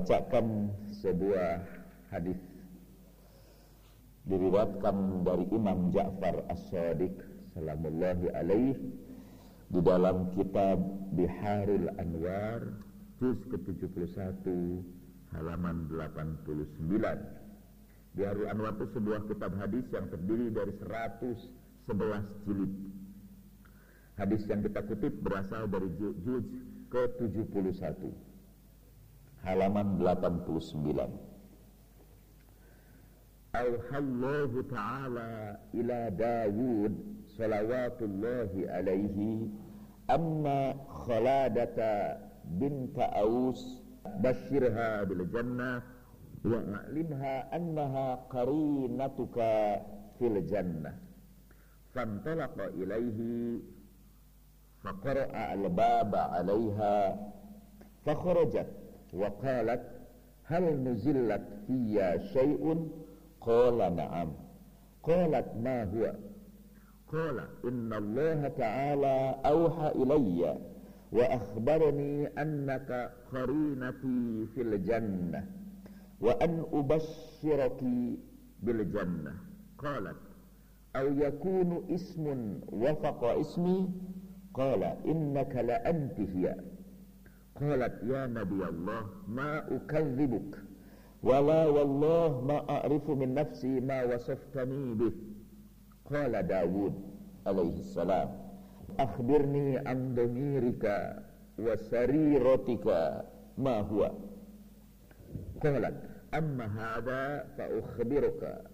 saya ingin bacakan sebuah hadis diriwatkan dari Imam Ja'far As-Sadiq salamullahi alaih di dalam kitab Biharul Anwar juz ke-71 halaman 89 Biharul Anwar itu sebuah kitab hadis yang terdiri dari 111 jilid. Hadis yang kita kutip berasal dari juz ke-71 halaman 89 Auhallahu ta'ala ila Dawud salawatullahi alaihi amma khaladata binta Aus bashirha bil jannah wa a'limha annaha qarinatuka fil jannah fantalaqa ilaihi فقرأ الباب عليها فخرجت وقالت هل نزلت في شيء؟ قال نعم. قالت ما هو؟ قال إن الله تعالى أوحى إلي وأخبرني أنك قرينتي في الجنة وأن أبشرك بالجنة. قالت أو يكون اسم وفق اسمي؟ قال إنك لأنت هي. قالت يا نبي الله ما أكذبك ولا والله ما أعرف من نفسي ما وصفتني به. قال داود عليه السلام أخبرني عن ضميرك وسريرتك ما هو؟ قالت أما هذا فأخبرك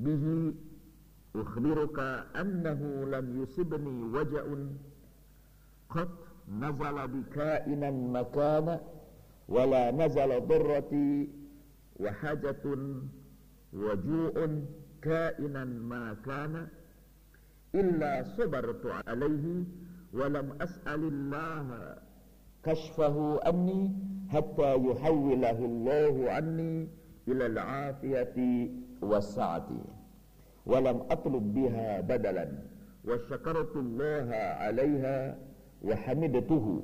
به أخبرك أنه لم يصبني وجع قط نزل بكائنا مكان ولا نزل ضرتي وحاجة وجوع كائنا ما كان إلا صبرت عليه ولم أسأل الله كشفه عني حتى يحوله الله عني إلى العافية والسعة. ولم أطلب بها بدلا وشكرت الله عليها وحمدته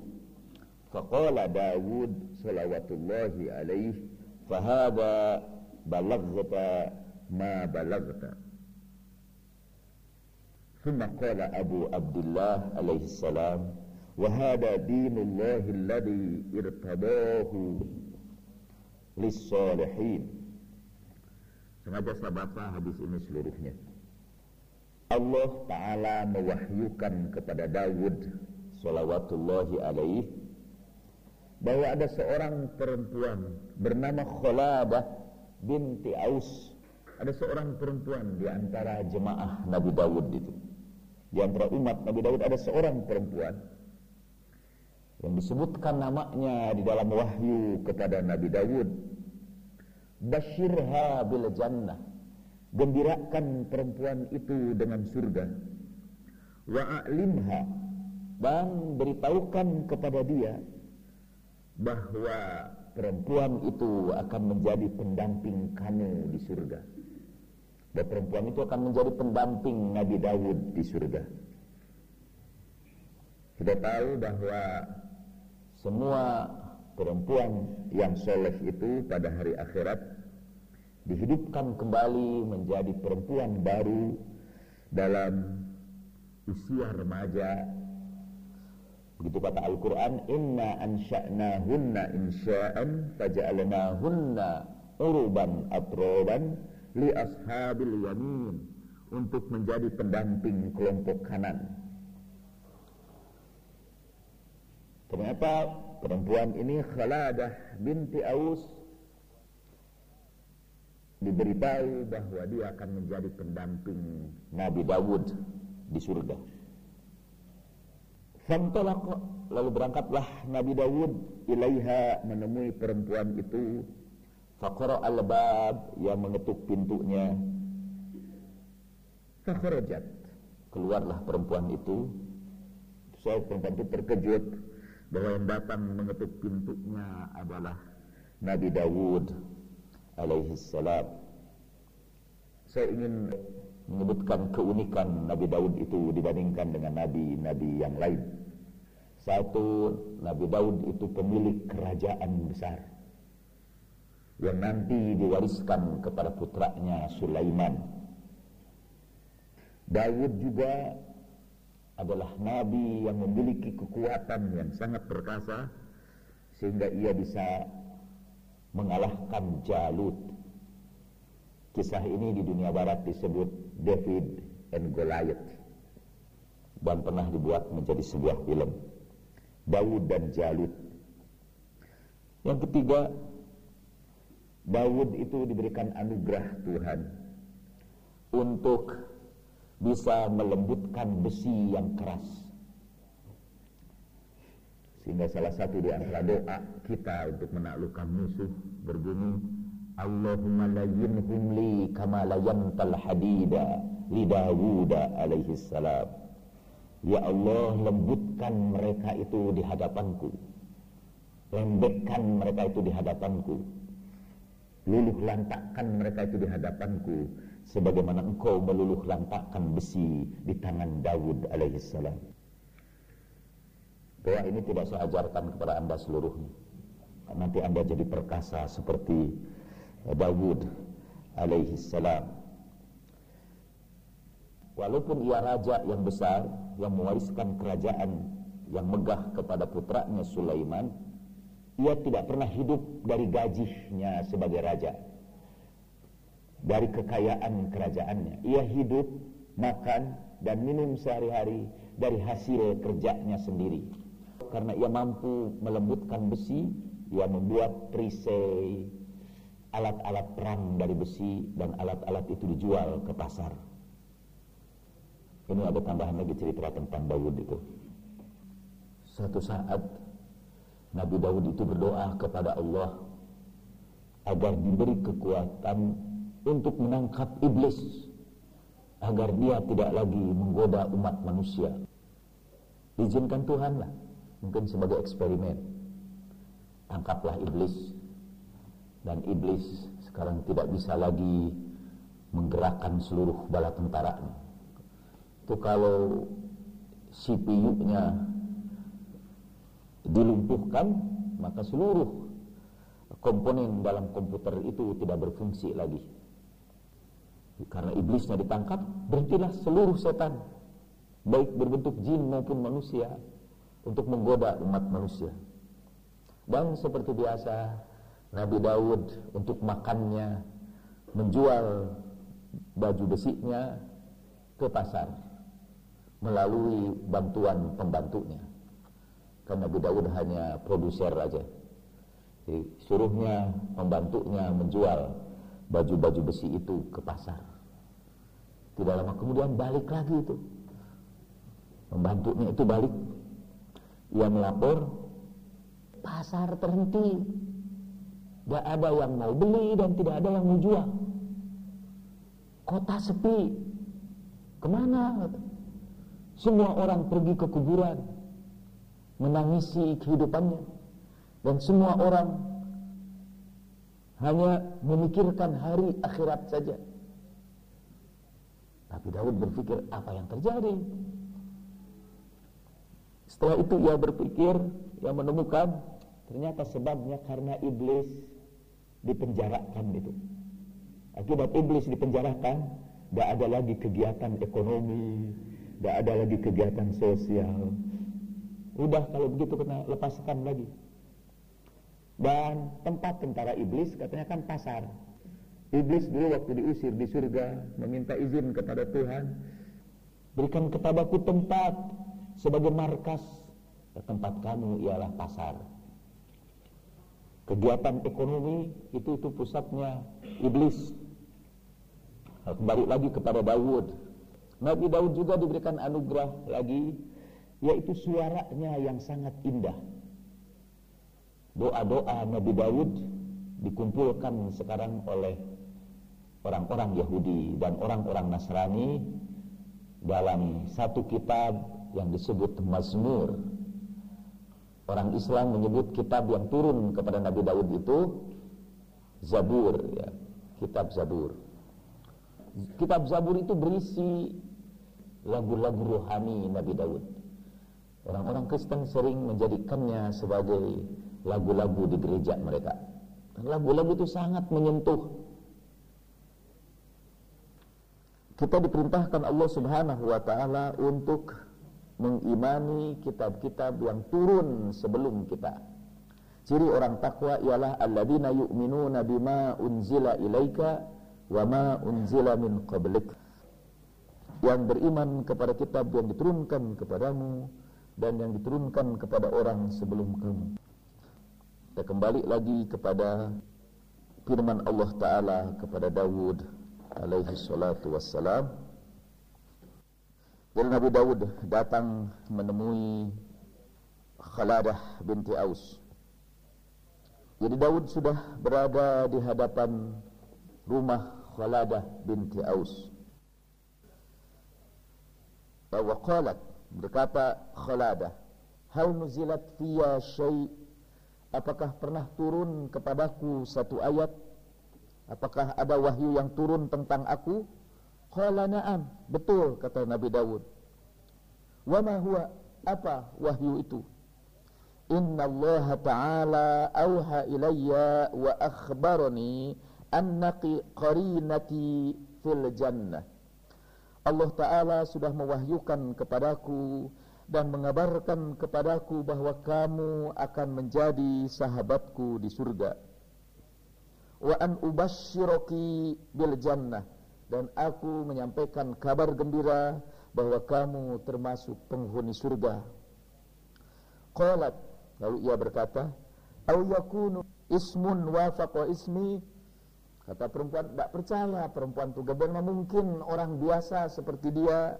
فقال داود صلوات الله عليه فهذا بلغت ما بلغت ثم قال أبو عبد الله عليه السلام وهذا دين الله الذي ارتضاه للصالحين Sengaja saya baca hadis ini seluruhnya. Allah Ta'ala mewahyukan kepada Dawud Salawatullahi alaih. Bahwa ada seorang perempuan bernama Kholadah binti Aus. Ada seorang perempuan di antara jemaah Nabi Dawud itu. Di antara umat Nabi Dawud ada seorang perempuan yang disebutkan namanya di dalam wahyu kepada Nabi Dawud. Bashirha bil jannah. Gembirakan perempuan itu dengan surga. Wa a'limha Dan beritahukan kepada dia Bahwa perempuan itu akan menjadi pendamping kamu di surga. Dan perempuan itu akan menjadi pendamping Nabi Dawud di surga. Kita tahu bahwa Semua perempuan yang soleh itu pada hari akhirat dihidupkan kembali menjadi perempuan baru dalam usia remaja begitu kata Al-Quran inna ansha'nahunna insha'an faja'alnahunna uruban atroban li ashabil yamin untuk menjadi pendamping kelompok kanan ternyata perempuan ini Khaladah binti Aus diberitahu bahwa dia akan menjadi pendamping Nabi Dawud di surga. Fantalaq lalu berangkatlah Nabi Dawud ilaiha menemui perempuan itu. Faqara al-bab yang mengetuk pintunya. Fakharajat keluarlah perempuan itu saya perempuan itu terkejut bahwa yang datang mengetuk pintunya adalah Nabi Dawud alaihi salam. Saya ingin menyebutkan keunikan Nabi Daud itu dibandingkan dengan nabi-nabi yang lain. Satu, Nabi Daud itu pemilik kerajaan besar yang nanti diwariskan kepada putranya Sulaiman. Daud juga adalah nabi yang memiliki kekuatan yang sangat perkasa sehingga ia bisa mengalahkan Jalut. Kisah ini di dunia barat disebut David and Goliath dan pernah dibuat menjadi sebuah film. Daud dan Jalut. Yang ketiga, Daud itu diberikan anugerah Tuhan untuk bisa melembutkan besi yang keras. Sehingga salah satu di antara doa kita untuk menaklukkan musuh berbunyi Allahumma layyinhum li kama layantal hadida li Dawud alaihi salam. Ya Allah lembutkan mereka itu di hadapanku. Lembekkan mereka itu di hadapanku. Luluh lantakkan mereka itu di hadapanku sebagaimana engkau meluluh lantakkan besi di tangan Dawud alaihissalam. Doa ini tidak saya ajarkan kepada anda seluruhnya. Nanti anda jadi perkasa seperti Dawud alaihissalam. Walaupun ia raja yang besar yang mewariskan kerajaan yang megah kepada putranya Sulaiman, ia tidak pernah hidup dari gajinya sebagai raja dari kekayaan kerajaannya. Ia hidup, makan, dan minum sehari-hari dari hasil kerjanya sendiri. Karena ia mampu melembutkan besi, ia membuat perisai, alat-alat perang dari besi, dan alat-alat itu dijual ke pasar. Ini ada tambahan lagi cerita tentang Daud itu. Suatu saat Nabi Daud itu berdoa kepada Allah agar diberi kekuatan untuk menangkap iblis agar dia tidak lagi menggoda umat manusia. Izinkan Tuhan lah, mungkin sebagai eksperimen. Tangkaplah iblis dan iblis sekarang tidak bisa lagi menggerakkan seluruh bala tentaranya. Itu kalau CPU-nya dilumpuhkan, maka seluruh komponen dalam komputer itu tidak berfungsi lagi. Karena iblisnya ditangkap, berhentilah seluruh setan, baik berbentuk jin maupun manusia, untuk menggoda umat manusia. Dan seperti biasa, Nabi Daud untuk makannya menjual baju besinya ke pasar melalui bantuan pembantunya. Karena Nabi Daud hanya produser saja. suruhnya pembantunya menjual baju-baju besi itu ke pasar. Tidak lama kemudian balik lagi itu. Membantunya itu balik. Ia melapor, pasar terhenti. Tidak ada yang mau beli dan tidak ada yang mau jual. Kota sepi. Ke mana? Semua orang pergi ke kuburan. Menangisi kehidupannya. Dan semua orang hanya memikirkan hari akhirat saja. Tapi Daud berpikir apa yang terjadi? Setelah itu ia berpikir, ia menemukan ternyata sebabnya karena iblis dipenjarakan itu. Akibat iblis dipenjarakan, tidak ada lagi kegiatan ekonomi, tidak ada lagi kegiatan sosial. Udah kalau begitu kena lepaskan lagi. Dan tempat tentara iblis katanya kan pasar. Iblis dulu waktu diusir di surga meminta izin kepada Tuhan, berikan kepadaku tempat sebagai markas. Tempat kamu ialah pasar. Kegiatan ekonomi itu itu pusatnya iblis. Kembali lagi kepada Daud. Nabi Daud juga diberikan anugerah lagi yaitu suaranya yang sangat indah doa-doa Nabi Daud dikumpulkan sekarang oleh orang-orang Yahudi dan orang-orang Nasrani dalam satu kitab yang disebut Mazmur. Orang Islam menyebut kitab yang turun kepada Nabi Daud itu Zabur ya, kitab Zabur. Kitab Zabur itu berisi lagu-lagu rohani Nabi Daud. Orang-orang Kristen sering menjadikannya sebagai lagu-lagu di gereja mereka. Lagu-lagu itu sangat menyentuh. Kita diperintahkan Allah Subhanahu wa taala untuk mengimani kitab-kitab yang turun sebelum kita. Ciri orang takwa ialah alladzina yu'minuna bima unzila ilaika wa ma unzila min qablik. Yang beriman kepada kitab yang diturunkan kepadamu dan yang diturunkan kepada orang sebelum kamu. Kita kembali lagi kepada firman Allah Ta'ala kepada Dawud alaihi salatu wassalam. Jadi Nabi Dawud datang menemui Khaladah binti Aus. Jadi Dawud sudah berada di hadapan rumah Khaladah binti Aus. Wa qalat Berkata Khaladah, "Hal nuzilat fiyya syai' Apakah pernah turun kepadaku satu ayat? Apakah ada wahyu yang turun tentang aku?" Qala na'am, betul kata Nabi Dawud. Wa ma huwa? Apa wahyu itu? Inna Allah Ta'ala awha ilayya wa akhbarani annaki qarinati fil jannah. Allah Ta'ala sudah mewahyukan kepadaku dan mengabarkan kepadaku bahwa kamu akan menjadi sahabatku di surga. Wa an ubashshiruki bil jannah dan aku menyampaikan kabar gembira bahwa kamu termasuk penghuni surga. Qalat lalu ia berkata, "Au yakunu ismun wafaqa ismi? Kata perempuan, tidak percaya perempuan itu bagaimana mungkin orang biasa seperti dia,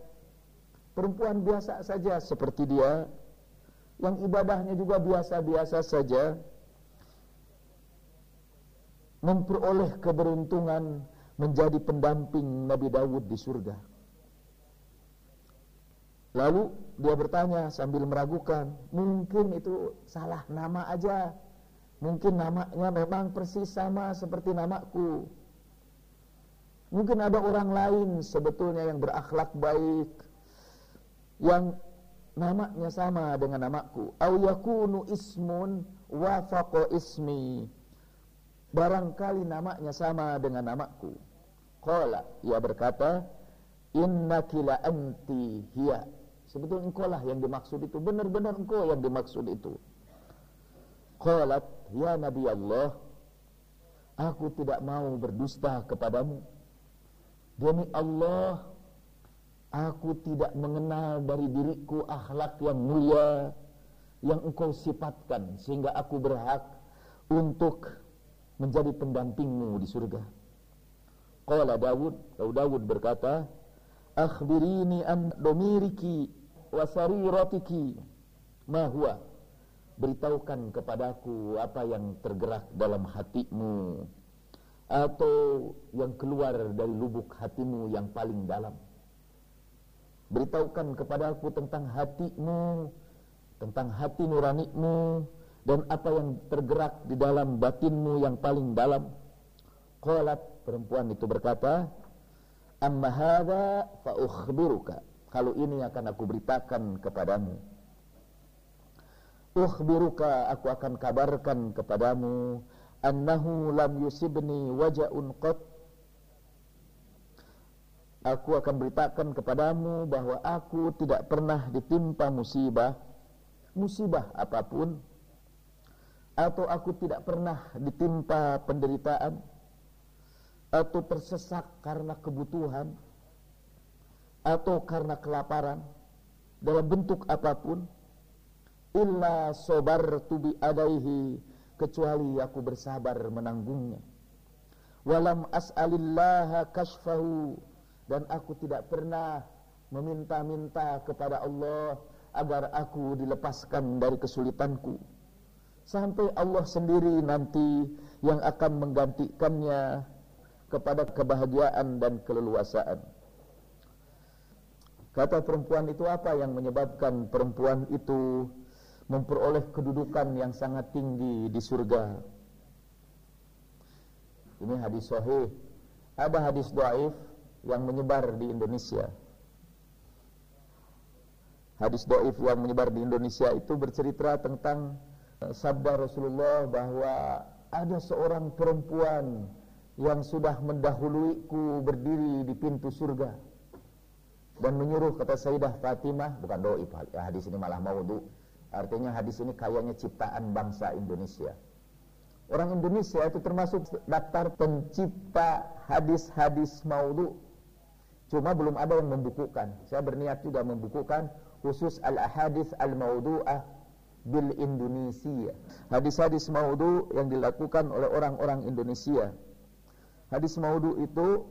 perempuan biasa saja seperti dia, yang ibadahnya juga biasa-biasa saja, memperoleh keberuntungan menjadi pendamping Nabi Dawud di surga. Lalu dia bertanya sambil meragukan, mungkin itu salah nama aja. Mungkin namanya memang persis sama seperti namaku. Mungkin ada orang lain sebetulnya yang berakhlak baik yang namanya sama dengan namaku. Au yakunu ismun wafaqa ismi. Barangkali namanya sama dengan namaku. Qala, ia berkata, innaki la anti hiya. Sebetulnya engkau lah yang dimaksud itu. Benar-benar engkau yang dimaksud itu. Qalat, ya Nabi Allah, aku tidak mau berdusta kepadamu. Demi Allah, aku tidak mengenal dari diriku akhlak yang mulia yang engkau sifatkan sehingga aku berhak untuk menjadi pendampingmu di surga. Qala Dawud, Dawud berkata, "Akhbirini an domiriki wa sariratiki ma huwa?" beritahukan kepadaku apa yang tergerak dalam hatimu atau yang keluar dari lubuk hatimu yang paling dalam. Beritahukan kepadaku tentang hatimu, tentang hati nuranimu dan apa yang tergerak di dalam batinmu yang paling dalam. Qalat perempuan itu berkata, "Amma hadza fa ukhbiruka." Kalau ini akan aku beritakan kepadamu. Ukhbiruka aku akan kabarkan kepadamu annahu lam yusibni waja'un qat Aku akan beritakan kepadamu bahwa aku tidak pernah ditimpa musibah musibah apa pun atau aku tidak pernah ditimpa penderitaan atau tersesak karena kebutuhan atau karena kelaparan dalam bentuk apa pun illa sabartu bi adaihi kecuali aku bersabar menanggungnya. Walam as'alillaha kashfahu dan aku tidak pernah meminta-minta kepada Allah agar aku dilepaskan dari kesulitanku. Sampai Allah sendiri nanti yang akan menggantikannya kepada kebahagiaan dan keleluasaan. Kata perempuan itu apa yang menyebabkan perempuan itu memperoleh kedudukan yang sangat tinggi di surga. Ini hadis sahih. Ada hadis dhaif yang menyebar di Indonesia. hadis doif yang menyebar di Indonesia itu bercerita tentang eh, sabda Rasulullah bahwa ada seorang perempuan yang sudah mendahuluiku berdiri di pintu surga dan menyuruh kata Sayyidah Fatimah bukan doif hadis ini malah maudhu. Artinya hadis ini kayaknya ciptaan bangsa Indonesia. Orang Indonesia itu termasuk daftar pencipta hadis-hadis maudhu. Cuma belum ada yang membukukan. Saya berniat juga membukukan khusus al-ahadith al-maudu'ah bil Indonesia. Hadis-hadis maudhu yang dilakukan oleh orang-orang Indonesia. Hadis maudhu itu,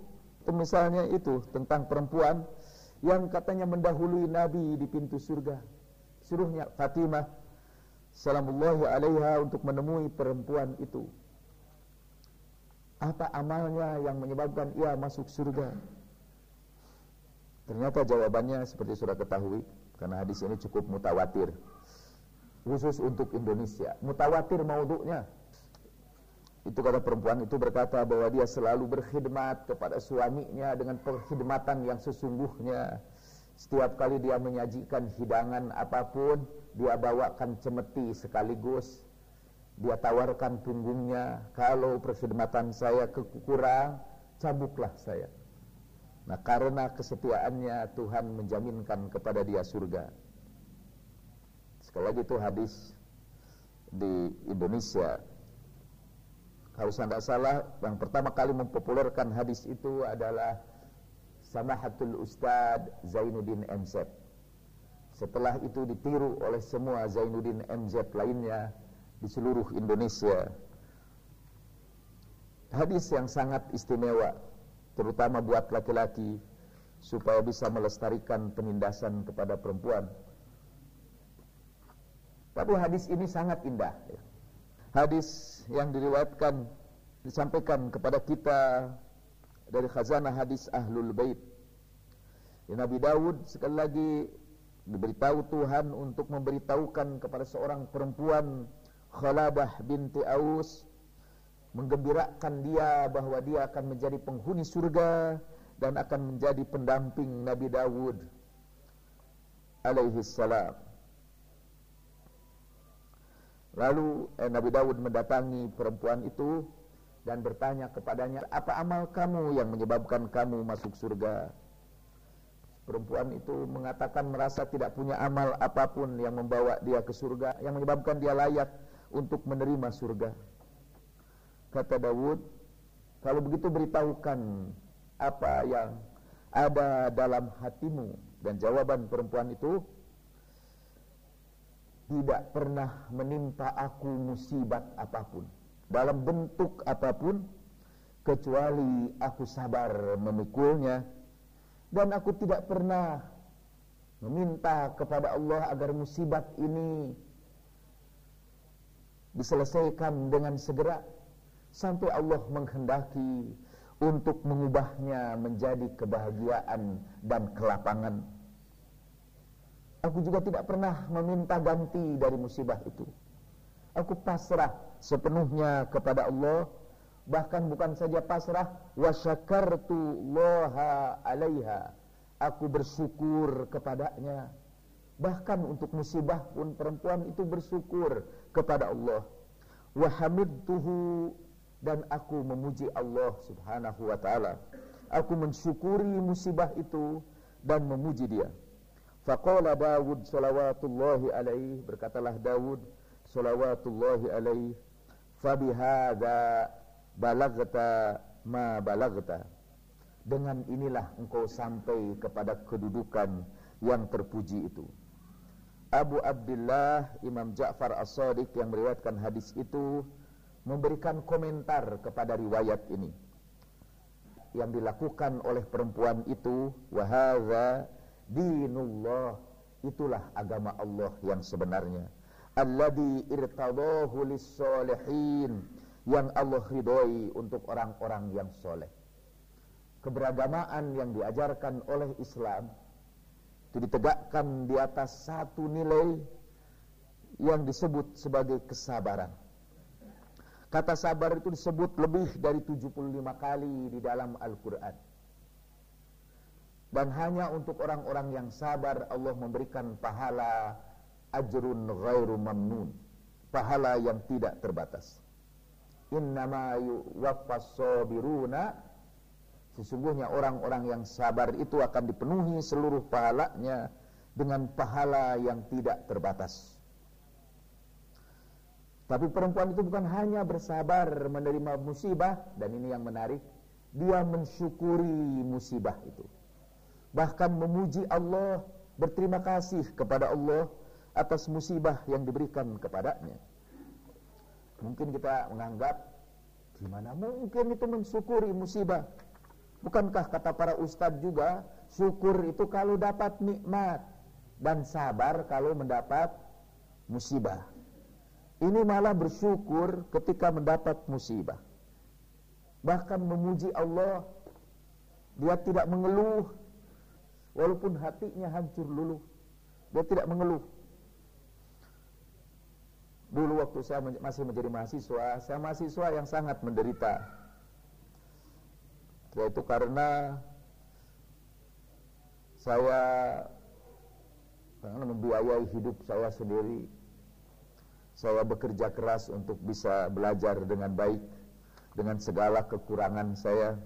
misalnya itu tentang perempuan yang katanya mendahului Nabi di pintu surga. Suruhnya Fatimah salamullahi alaiha untuk menemui perempuan itu. Apa amalnya yang menyebabkan ia masuk surga? Ternyata jawabannya seperti sudah ketahui karena hadis ini cukup mutawatir khusus untuk Indonesia mutawatir maudhu'nya itu kata perempuan itu berkata bahwa dia selalu berkhidmat kepada suaminya dengan perkhidmatan yang sesungguhnya. Setiap kali dia menyajikan hidangan apa pun dia bawakan cemeti sekaligus. Dia tawarkan punggungnya kalau perkhidmatan saya kekurang cabuklah saya. Nah karena kesetiaannya Tuhan menjaminkan kepada dia surga. Sekali lagi itu hadis di Indonesia Kalau saya tidak salah Yang pertama kali mempopulerkan hadis itu adalah Samahatul Ustad Zainuddin MZ Setelah itu ditiru oleh semua Zainuddin MZ lainnya Di seluruh Indonesia Hadis yang sangat istimewa terutama buat laki-laki supaya bisa melestarikan penindasan kepada perempuan. Tapi hadis ini sangat indah. Hadis yang diriwayatkan disampaikan kepada kita dari khazanah hadis Ahlul Bait. Ya, Nabi Daud sekali lagi diberitahu Tuhan untuk memberitahukan kepada seorang perempuan Khaladah binti Aus menggembirakan dia bahwa dia akan menjadi penghuni surga dan akan menjadi pendamping Nabi Dawud alaihi salam. Lalu eh, Nabi Dawud mendatangi perempuan itu dan bertanya kepadanya, "Apa amal kamu yang menyebabkan kamu masuk surga?" Perempuan itu mengatakan merasa tidak punya amal apa pun yang membawa dia ke surga, yang menyebabkan dia layak untuk menerima surga. Kata Dawud, kalau begitu beritahukan apa yang ada dalam hatimu dan jawaban perempuan itu tidak pernah menimpa aku musibat apa pun dalam bentuk apa pun kecuali aku sabar memikulnya dan aku tidak pernah meminta kepada Allah agar musibat ini diselesaikan dengan segera sampai Allah menghendaki untuk mengubahnya menjadi kebahagiaan dan kelapangan. Aku juga tidak pernah meminta ganti dari musibah itu. Aku pasrah sepenuhnya kepada Allah, bahkan bukan saja pasrah, wa syakartu laha 'alaiha. Aku bersyukur kepadanya. Bahkan untuk musibah pun perempuan itu bersyukur kepada Allah. Wa hamidtuhu dan aku memuji Allah Subhanahu wa taala. Aku mensyukuri musibah itu dan memuji dia. Faqala Dawud salawatullahi alaihi berkatalah Dawud salawatullahi alaihi fabihadza balagta ma balagta. Dengan inilah engkau sampai kepada kedudukan yang terpuji itu. Abu Abdullah Imam Ja'far As-Sadiq yang meriwayatkan hadis itu memberikan komentar kepada riwayat ini yang dilakukan oleh perempuan itu wahadza dinullah. Itulah agama Allah yang sebenarnya. Alladzi irtadahu lis-solihin yang Allah ridhoi untuk orang-orang yang soleh. Keberagamaan yang diajarkan oleh Islam itu ditegakkan di atas satu nilai yang disebut sebagai kesabaran. Kata sabar itu disebut lebih dari 75 kali di dalam Al-Quran. Dan hanya untuk orang-orang yang sabar Allah memberikan pahala ajrun ghairu mamnun. Pahala yang tidak terbatas. Innama yuwaffas sabiruna Sesungguhnya orang-orang yang sabar itu akan dipenuhi seluruh pahalanya dengan pahala yang tidak terbatas. Tapi perempuan itu bukan hanya bersabar menerima musibah dan ini yang menarik, dia mensyukuri musibah itu. Bahkan memuji Allah, berterima kasih kepada Allah atas musibah yang diberikan kepadanya. Mungkin kita menganggap gimana mungkin itu mensyukuri musibah? Bukankah kata para ustadz juga syukur itu kalau dapat nikmat dan sabar kalau mendapat musibah. Ini malah bersyukur ketika mendapat musibah. Bahkan memuji Allah. Dia tidak mengeluh. Walaupun hatinya hancur luluh. Dia tidak mengeluh. Dulu waktu saya masih menjadi mahasiswa, saya mahasiswa yang sangat menderita. Yaitu karena saya karena membiayai hidup saya sendiri saya bekerja keras untuk bisa belajar dengan baik dengan segala kekurangan saya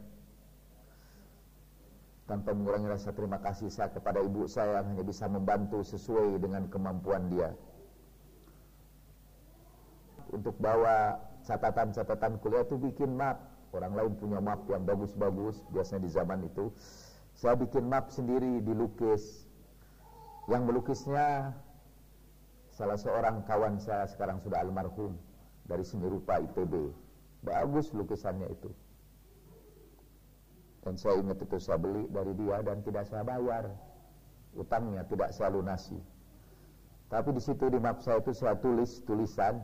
tanpa mengurangi rasa terima kasih saya kepada ibu saya yang hanya bisa membantu sesuai dengan kemampuan dia untuk bawa catatan-catatan kuliah itu bikin map orang lain punya map yang bagus-bagus biasanya di zaman itu saya bikin map sendiri dilukis yang melukisnya salah seorang kawan saya sekarang sudah almarhum dari seni rupa ITB. Bagus lukisannya itu. Dan saya ingat itu saya beli dari dia dan tidak saya bayar. Utangnya tidak saya lunasi. Tapi di situ di map saya itu saya tulis tulisan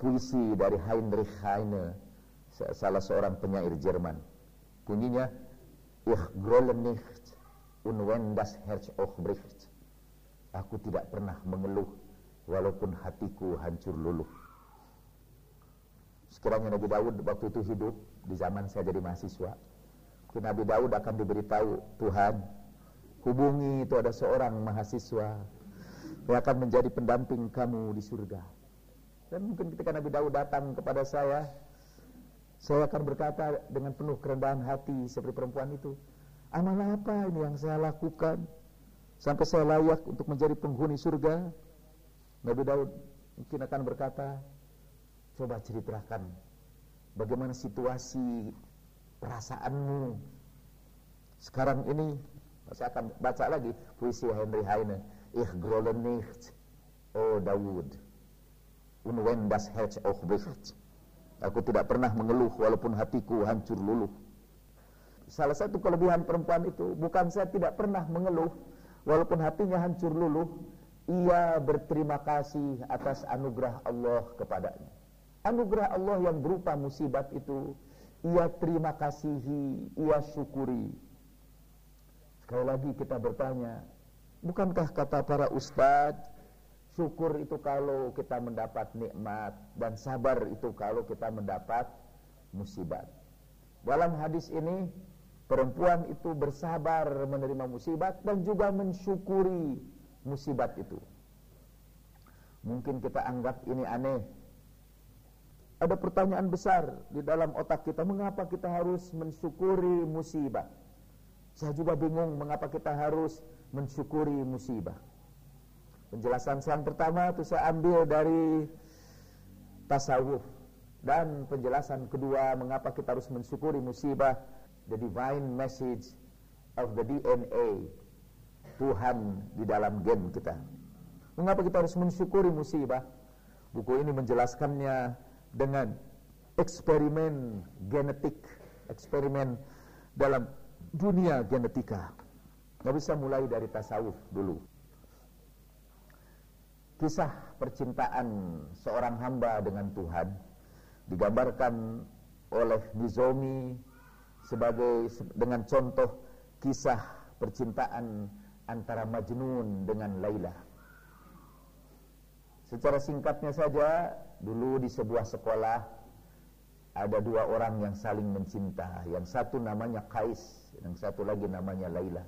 puisi dari Heinrich Heine, salah seorang penyair Jerman. Bunyinya Ich grole nicht und wenn das Herz auch bricht. Aku tidak pernah mengeluh walaupun hatiku hancur luluh. Sekiranya Nabi Daud waktu itu hidup di zaman saya jadi mahasiswa, mungkin Nabi Daud akan diberitahu Tuhan hubungi itu ada seorang mahasiswa yang akan menjadi pendamping kamu di surga. Dan mungkin ketika Nabi Daud datang kepada saya, saya akan berkata dengan penuh kerendahan hati seperti perempuan itu, amal apa ini yang saya lakukan? sampai saya layak untuk menjadi penghuni surga Nabi Daud mungkin akan berkata coba ceritakan bagaimana situasi perasaanmu. Sekarang ini saya akan baca lagi puisi Henry Heine ich grole nicht oh Daud. Und wenn das Herz auch bricht aku tidak pernah mengeluh walaupun hatiku hancur luluh. Salah satu kelebihan perempuan itu bukan saya tidak pernah mengeluh Walaupun hatinya hancur luluh, ia berterima kasih atas anugerah Allah kepadanya. Anugerah Allah yang berupa musibat itu, ia terima kasihi, ia syukuri. Sekali lagi kita bertanya, bukankah kata para ustadz, syukur itu kalau kita mendapat nikmat, dan sabar itu kalau kita mendapat musibat. Dalam hadis ini, Perempuan itu bersabar menerima musibat dan juga mensyukuri musibat itu. Mungkin kita anggap ini aneh. Ada pertanyaan besar di dalam otak kita, mengapa kita harus mensyukuri musibah? Saya juga bingung mengapa kita harus mensyukuri musibah. Penjelasan yang pertama itu saya ambil dari tasawuf dan penjelasan kedua mengapa kita harus mensyukuri musibah the divine message of the DNA Tuhan di dalam gen kita. Mengapa kita harus mensyukuri musibah? Buku ini menjelaskannya dengan eksperimen genetik, eksperimen dalam dunia genetika. Nggak bisa mulai dari tasawuf dulu. Kisah percintaan seorang hamba dengan Tuhan digambarkan oleh Nizomi sebagai dengan contoh kisah percintaan antara Majnun dengan Laila. Secara singkatnya saja, dulu di sebuah sekolah ada dua orang yang saling mencinta. Yang satu namanya Kais, yang satu lagi namanya Laila.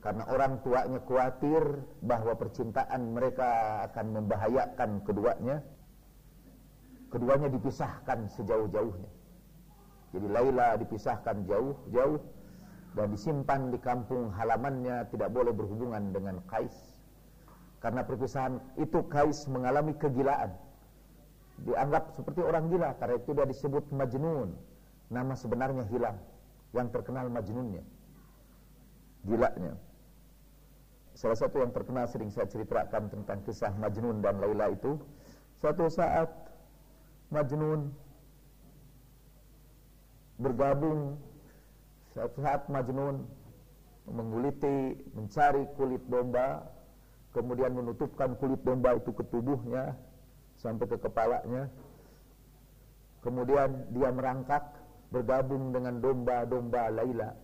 Karena orang tuanya khawatir bahwa percintaan mereka akan membahayakan keduanya. Keduanya dipisahkan sejauh-jauhnya. Jadi Laila dipisahkan jauh-jauh dan disimpan di kampung halamannya tidak boleh berhubungan dengan Kais. Karena perpisahan itu Kais mengalami kegilaan. Dianggap seperti orang gila karena itu dia disebut Majnun. Nama sebenarnya hilang. Yang terkenal Majnunnya. Gilanya. Salah satu yang terkenal sering saya ceritakan tentang kisah Majnun dan Laila itu Suatu saat Majnun bergabung Suatu saat Majnun mengguliti, mencari kulit domba Kemudian menutupkan kulit domba itu ke tubuhnya Sampai ke kepalanya Kemudian dia merangkak Bergabung dengan domba-domba Laila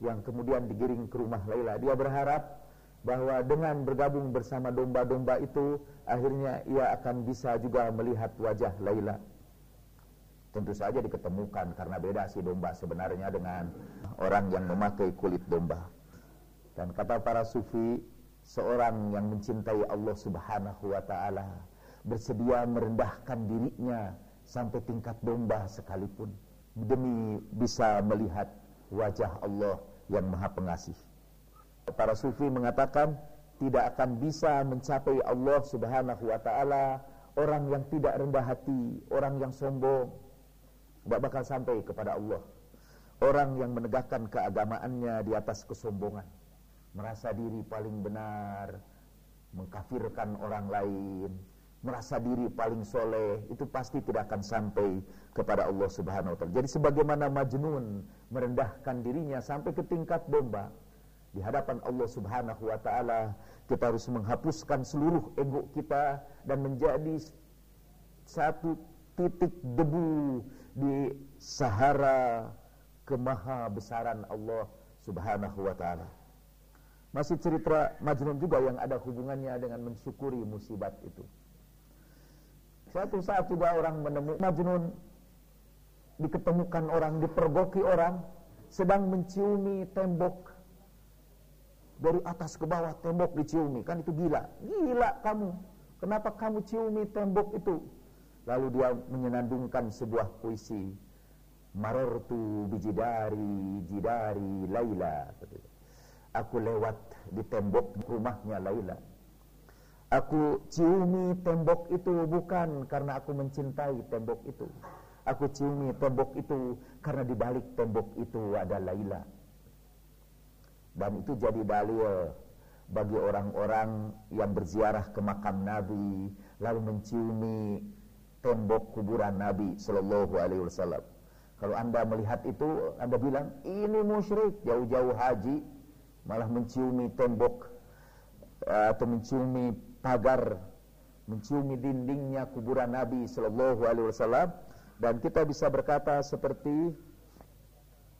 yang kemudian digiring ke rumah Laila. Dia berharap bahwa dengan bergabung bersama domba-domba itu akhirnya ia akan bisa juga melihat wajah Laila. Tentu saja diketemukan karena beda si domba sebenarnya dengan orang yang memakai kulit domba. Dan kata para sufi, seorang yang mencintai Allah Subhanahu wa taala bersedia merendahkan dirinya sampai tingkat domba sekalipun demi bisa melihat wajah Allah yang maha pengasih. Para sufi mengatakan tidak akan bisa mencapai Allah subhanahu wa ta'ala orang yang tidak rendah hati, orang yang sombong. Tidak bakal sampai kepada Allah. Orang yang menegakkan keagamaannya di atas kesombongan. Merasa diri paling benar, mengkafirkan orang lain, merasa diri paling soleh itu pasti tidak akan sampai kepada Allah Subhanahu Wa Taala. Jadi sebagaimana Majnun merendahkan dirinya sampai ke tingkat domba di hadapan Allah Subhanahu Wa Taala, kita harus menghapuskan seluruh ego kita dan menjadi satu titik debu di sahara kemaha besaran Allah Subhanahu Wa Taala. Masih cerita Majnun juga yang ada hubungannya dengan mensyukuri musibat itu. Suatu saat juga orang menemukan Majnun diketemukan orang, dipergoki orang sedang menciumi tembok. Dari atas ke bawah tembok diciumi. Kan itu gila. Gila kamu. Kenapa kamu ciumi tembok itu? Lalu dia menyenandungkan sebuah puisi. Marortu bijidari jidari Laila aku lewat di tembok rumahnya Laila Aku ciumi tembok itu bukan karena aku mencintai tembok itu. Aku ciumi tembok itu karena di balik tembok itu ada Laila. Dan itu jadi dalil bagi orang-orang yang berziarah ke makam Nabi lalu menciumi tembok kuburan Nabi Shallallahu Alaihi Wasallam. Kalau anda melihat itu, anda bilang ini musyrik jauh-jauh haji malah menciumi tembok eh, atau menciumi pagar menciumi dindingnya kuburan Nabi Shallallahu Alaihi Wasallam dan kita bisa berkata seperti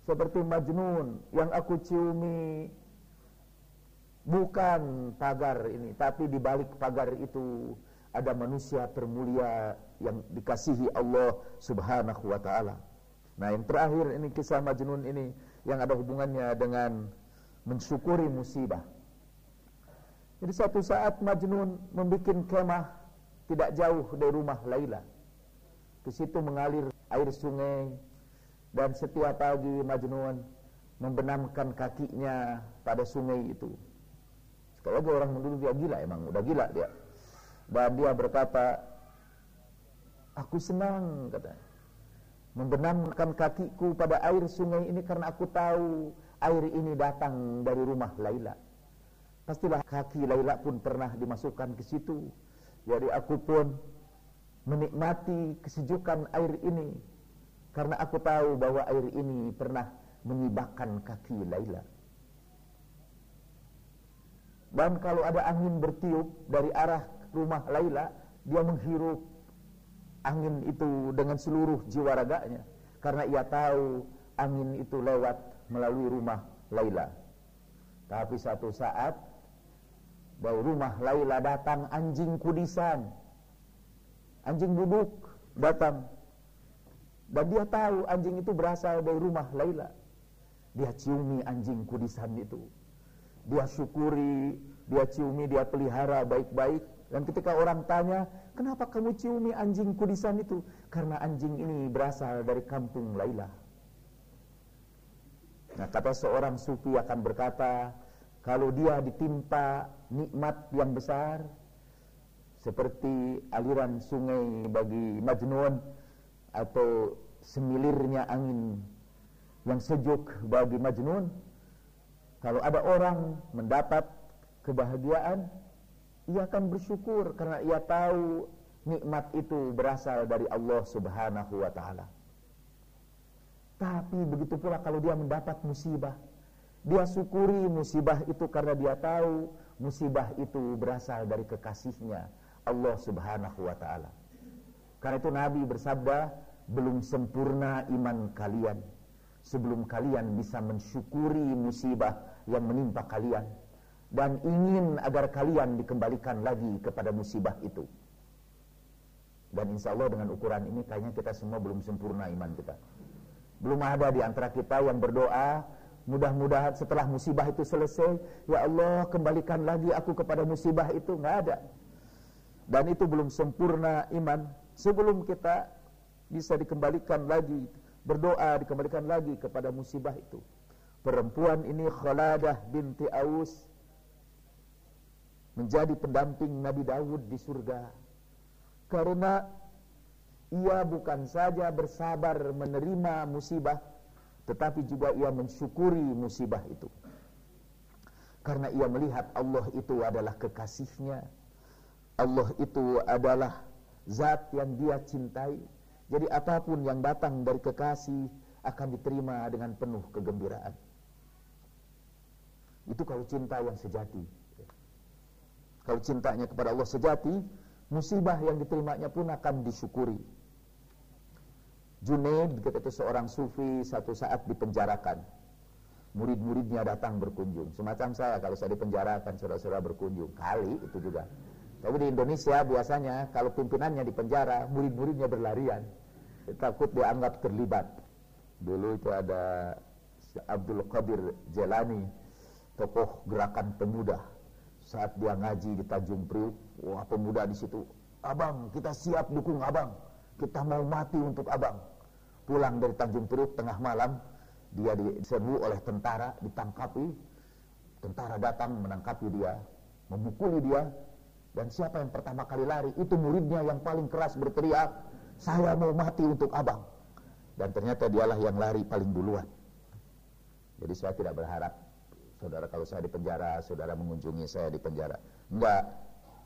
seperti Majnun yang aku ciumi bukan pagar ini tapi di balik pagar itu ada manusia termulia yang dikasihi Allah Subhanahu wa taala. Nah, yang terakhir ini kisah Majnun ini yang ada hubungannya dengan mensyukuri musibah. Jadi suatu saat Majnun membuat kemah tidak jauh dari rumah Laila. Ke situ mengalir air sungai dan setiap pagi Majnun membenamkan kakinya pada sungai itu. Sekali lagi orang dulu dia gila emang, udah gila dia. Dan dia berkata, aku senang katanya. Membenamkan kakiku pada air sungai ini karena aku tahu air ini datang dari rumah Laila. Pastilah kaki Laila pun pernah dimasukkan ke situ. Jadi aku pun menikmati kesejukan air ini. Karena aku tahu bahwa air ini pernah menyibakkan kaki Laila. Dan kalau ada angin bertiup dari arah rumah Laila, dia menghirup angin itu dengan seluruh jiwa raganya. Karena ia tahu angin itu lewat melalui rumah Laila. Tapi satu saat Dari rumah Laila datang anjing kudisan. Anjing buduk datang dan dia tahu anjing itu berasal dari rumah Laila. Dia ciumi anjing kudisan itu. Dia syukuri, dia ciumi, dia pelihara baik-baik. Dan ketika orang tanya, kenapa kamu ciumi anjing kudisan itu? Karena anjing ini berasal dari kampung Laila. Nah kata seorang sufi akan berkata, kalau dia ditimpa nikmat yang besar, seperti aliran sungai bagi Majnun, atau semilirnya angin yang sejuk bagi Majnun kalau ada orang mendapat kebahagiaan ia akan bersyukur karena ia tahu nikmat itu berasal dari Allah Subhanahu wa taala tapi begitu pula kalau dia mendapat musibah. Dia syukuri musibah itu karena dia tahu musibah itu berasal dari kekasihnya Allah Subhanahu wa taala. Karena itu Nabi bersabda belum sempurna iman kalian sebelum kalian bisa mensyukuri musibah yang menimpa kalian dan ingin agar kalian dikembalikan lagi kepada musibah itu. Dan insya Allah dengan ukuran ini kayaknya kita semua belum sempurna iman kita belum ada di antara kita yang berdoa mudah-mudahan setelah musibah itu selesai ya Allah kembalikan lagi aku kepada musibah itu. Nggak ada. Dan itu belum sempurna iman. Sebelum kita bisa dikembalikan lagi berdoa dikembalikan lagi kepada musibah itu. Perempuan ini Khaladah binti Aus menjadi pendamping Nabi Daud di surga. Karena ia bukan saja bersabar menerima musibah tetapi juga ia mensyukuri musibah itu karena ia melihat Allah itu adalah kekasihnya Allah itu adalah zat yang dia cintai jadi apa pun yang datang dari kekasih akan diterima dengan penuh kegembiraan. Itu kalau cinta yang sejati. Kalau cintanya kepada Allah sejati, musibah yang diterimanya pun akan disyukuri. Junaid ketika itu seorang sufi satu saat dipenjarakan. Murid-muridnya datang berkunjung. Semacam saya kalau saya dipenjarakan saudara-saudara berkunjung. Kali itu juga. Tapi di Indonesia biasanya kalau pimpinannya di penjara, murid-muridnya berlarian. Takut dianggap terlibat. Dulu itu ada Abdul Qadir Jelani, tokoh gerakan pemuda. Saat dia ngaji di Tanjung Priuk, wah pemuda di situ, "Abang, kita siap dukung Abang. Kita mau mati untuk Abang." Pulang dari Tanjung Priuk tengah malam, dia diserbu oleh tentara, ditangkapi. Tentara datang menangkapi dia, memukuli dia, dan siapa yang pertama kali lari? Itu muridnya yang paling keras berteriak, saya mau mati untuk abang. Dan ternyata dialah yang lari paling duluan. Jadi saya tidak berharap, saudara kalau saya di penjara, saudara mengunjungi saya di penjara. Enggak.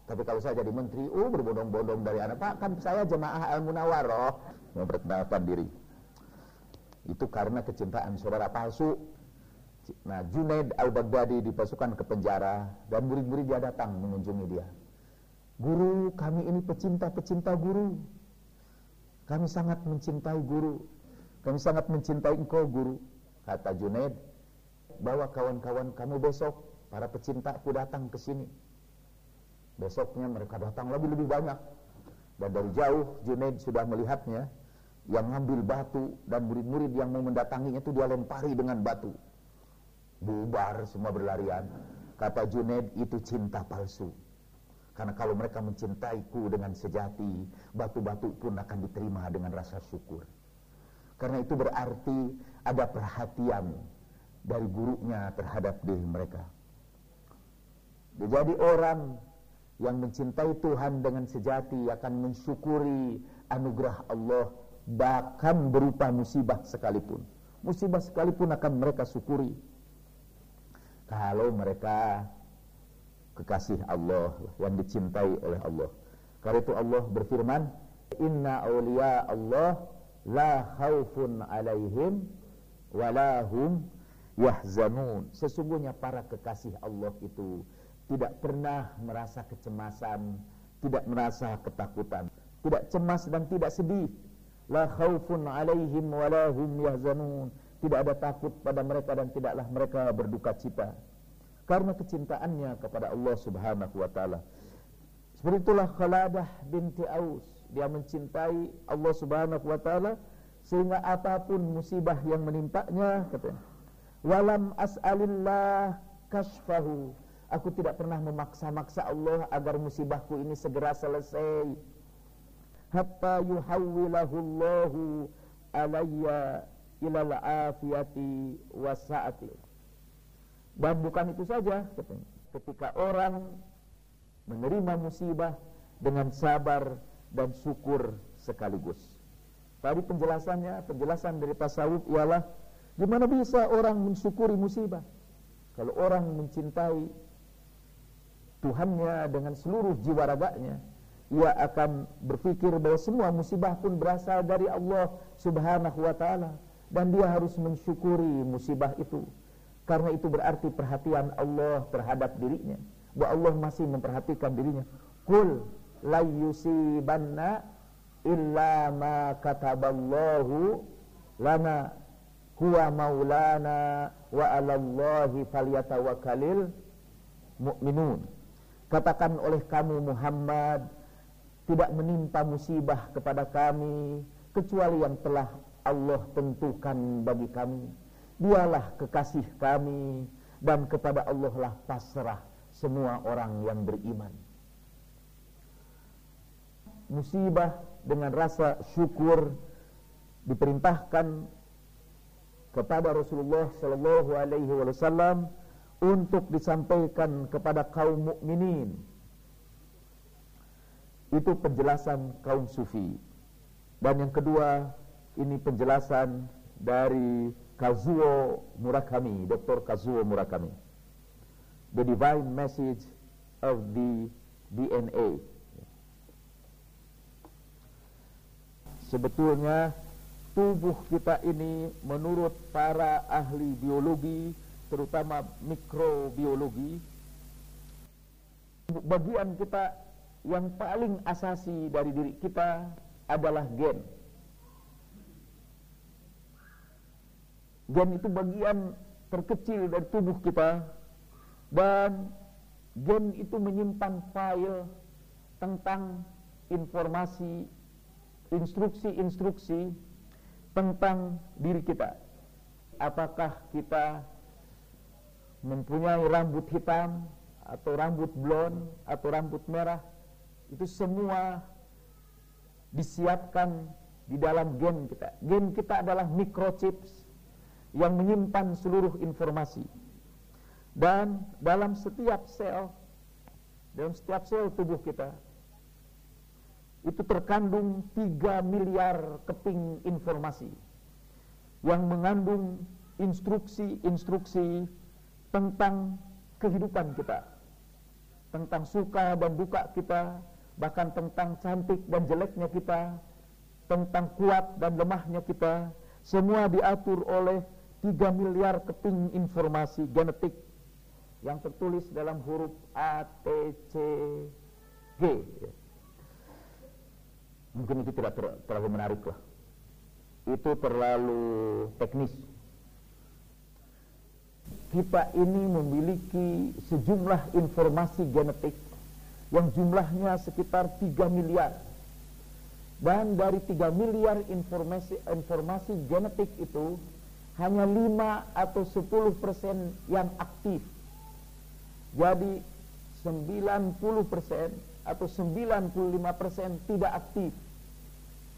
Tapi kalau saya jadi menteri, oh berbondong-bondong dari anak, Pak kan saya jemaah Al-Munawaroh. Memperkenalkan diri. Itu karena kecintaan saudara palsu. Nah Junaid al-Baghdadi dipasukan ke penjara dan murid-murid dia datang mengunjungi dia. Guru, kami ini pecinta-pecinta guru. Kami sangat mencintai guru. Kami sangat mencintai engkau guru. Kata Junaid, bawa kawan-kawan kamu besok. Para pecinta aku datang ke sini. Besoknya mereka datang lebih-lebih banyak. Dan dari jauh Junaid sudah melihatnya. Yang ngambil batu dan murid-murid yang mau mendatanginya itu dia lempari dengan batu. Bubar semua berlarian. Kata Junaid itu cinta palsu. Karena kalau mereka mencintaiku dengan sejati, batu-batu pun akan diterima dengan rasa syukur. Karena itu berarti ada perhatian dari gurunya terhadap diri mereka. Jadi orang yang mencintai Tuhan dengan sejati akan mensyukuri anugerah Allah bahkan berupa musibah sekalipun. Musibah sekalipun akan mereka syukuri. Kalau mereka kekasih Allah yang dicintai oleh Allah. Karena itu Allah berfirman, "Inna awliya Allah la khaufun 'alaihim wa yahzanun." Sesungguhnya para kekasih Allah itu tidak pernah merasa kecemasan, tidak merasa ketakutan, tidak cemas dan tidak sedih. La khaufun 'alaihim wa la hum yahzanun. Tidak ada takut pada mereka dan tidaklah mereka berduka cita karena kecintaannya kepada Allah Subhanahu wa taala. Seperti itulah Khaladah binti Aus dia mencintai Allah Subhanahu wa taala sehingga apapun musibah yang menimpanya katanya walam as'alillah kasfahu aku tidak pernah memaksa-maksa Allah agar musibahku ini segera selesai hatta yuhawwilahu Allahu alayya ilal afiyati wasa'ati dan bukan itu saja ketika orang menerima musibah dengan sabar dan syukur sekaligus. Tadi penjelasannya, penjelasan dari tasawuf ialah gimana bisa orang mensyukuri musibah? Kalau orang mencintai Tuhannya dengan seluruh jiwa raganya, ia akan berpikir bahwa semua musibah pun berasal dari Allah Subhanahu wa taala dan dia harus mensyukuri musibah itu. Karena itu berarti perhatian Allah terhadap dirinya bahwa Allah masih memperhatikan dirinya. Kul la illa ma kataballahu lana huwa maulana wa 'alallahi falyatawakkalul mu'minun. Katakan oleh kamu Muhammad tidak menimpa musibah kepada kami kecuali yang telah Allah tentukan bagi kami. Dialah kekasih kami dan kepada Allah lah pasrah semua orang yang beriman. Musibah dengan rasa syukur diperintahkan kepada Rasulullah sallallahu alaihi wasallam untuk disampaikan kepada kaum mukminin. Itu penjelasan kaum sufi. Dan yang kedua, ini penjelasan dari Kazuo Murakami, Dr. Kazuo Murakami the divine message of the DNA. Sebetulnya tubuh kita ini menurut para ahli biologi, terutama mikrobiologi, bagian kita yang paling asasi dari diri kita adalah gen. Gen itu bagian terkecil dari tubuh kita dan gen itu menyimpan file tentang informasi instruksi-instruksi tentang diri kita apakah kita mempunyai rambut hitam atau rambut blond atau rambut merah itu semua disiapkan di dalam gen kita. Gen kita adalah microchips yang menyimpan seluruh informasi. Dan dalam setiap sel dalam setiap sel tubuh kita itu terkandung 3 miliar keping informasi yang mengandung instruksi-instruksi tentang kehidupan kita tentang suka dan duka kita bahkan tentang cantik dan jeleknya kita tentang kuat dan lemahnya kita semua diatur oleh 3 miliar keping informasi genetik yang tertulis dalam huruf A, T, C, G. Mungkin itu tidak ter terlalu menarik lah. Itu terlalu teknis. Kita ini memiliki sejumlah informasi genetik yang jumlahnya sekitar 3 miliar. Dan dari 3 miliar informasi informasi genetik itu hanya 5 atau 10 persen yang aktif jadi 90% atau 95% tidak aktif.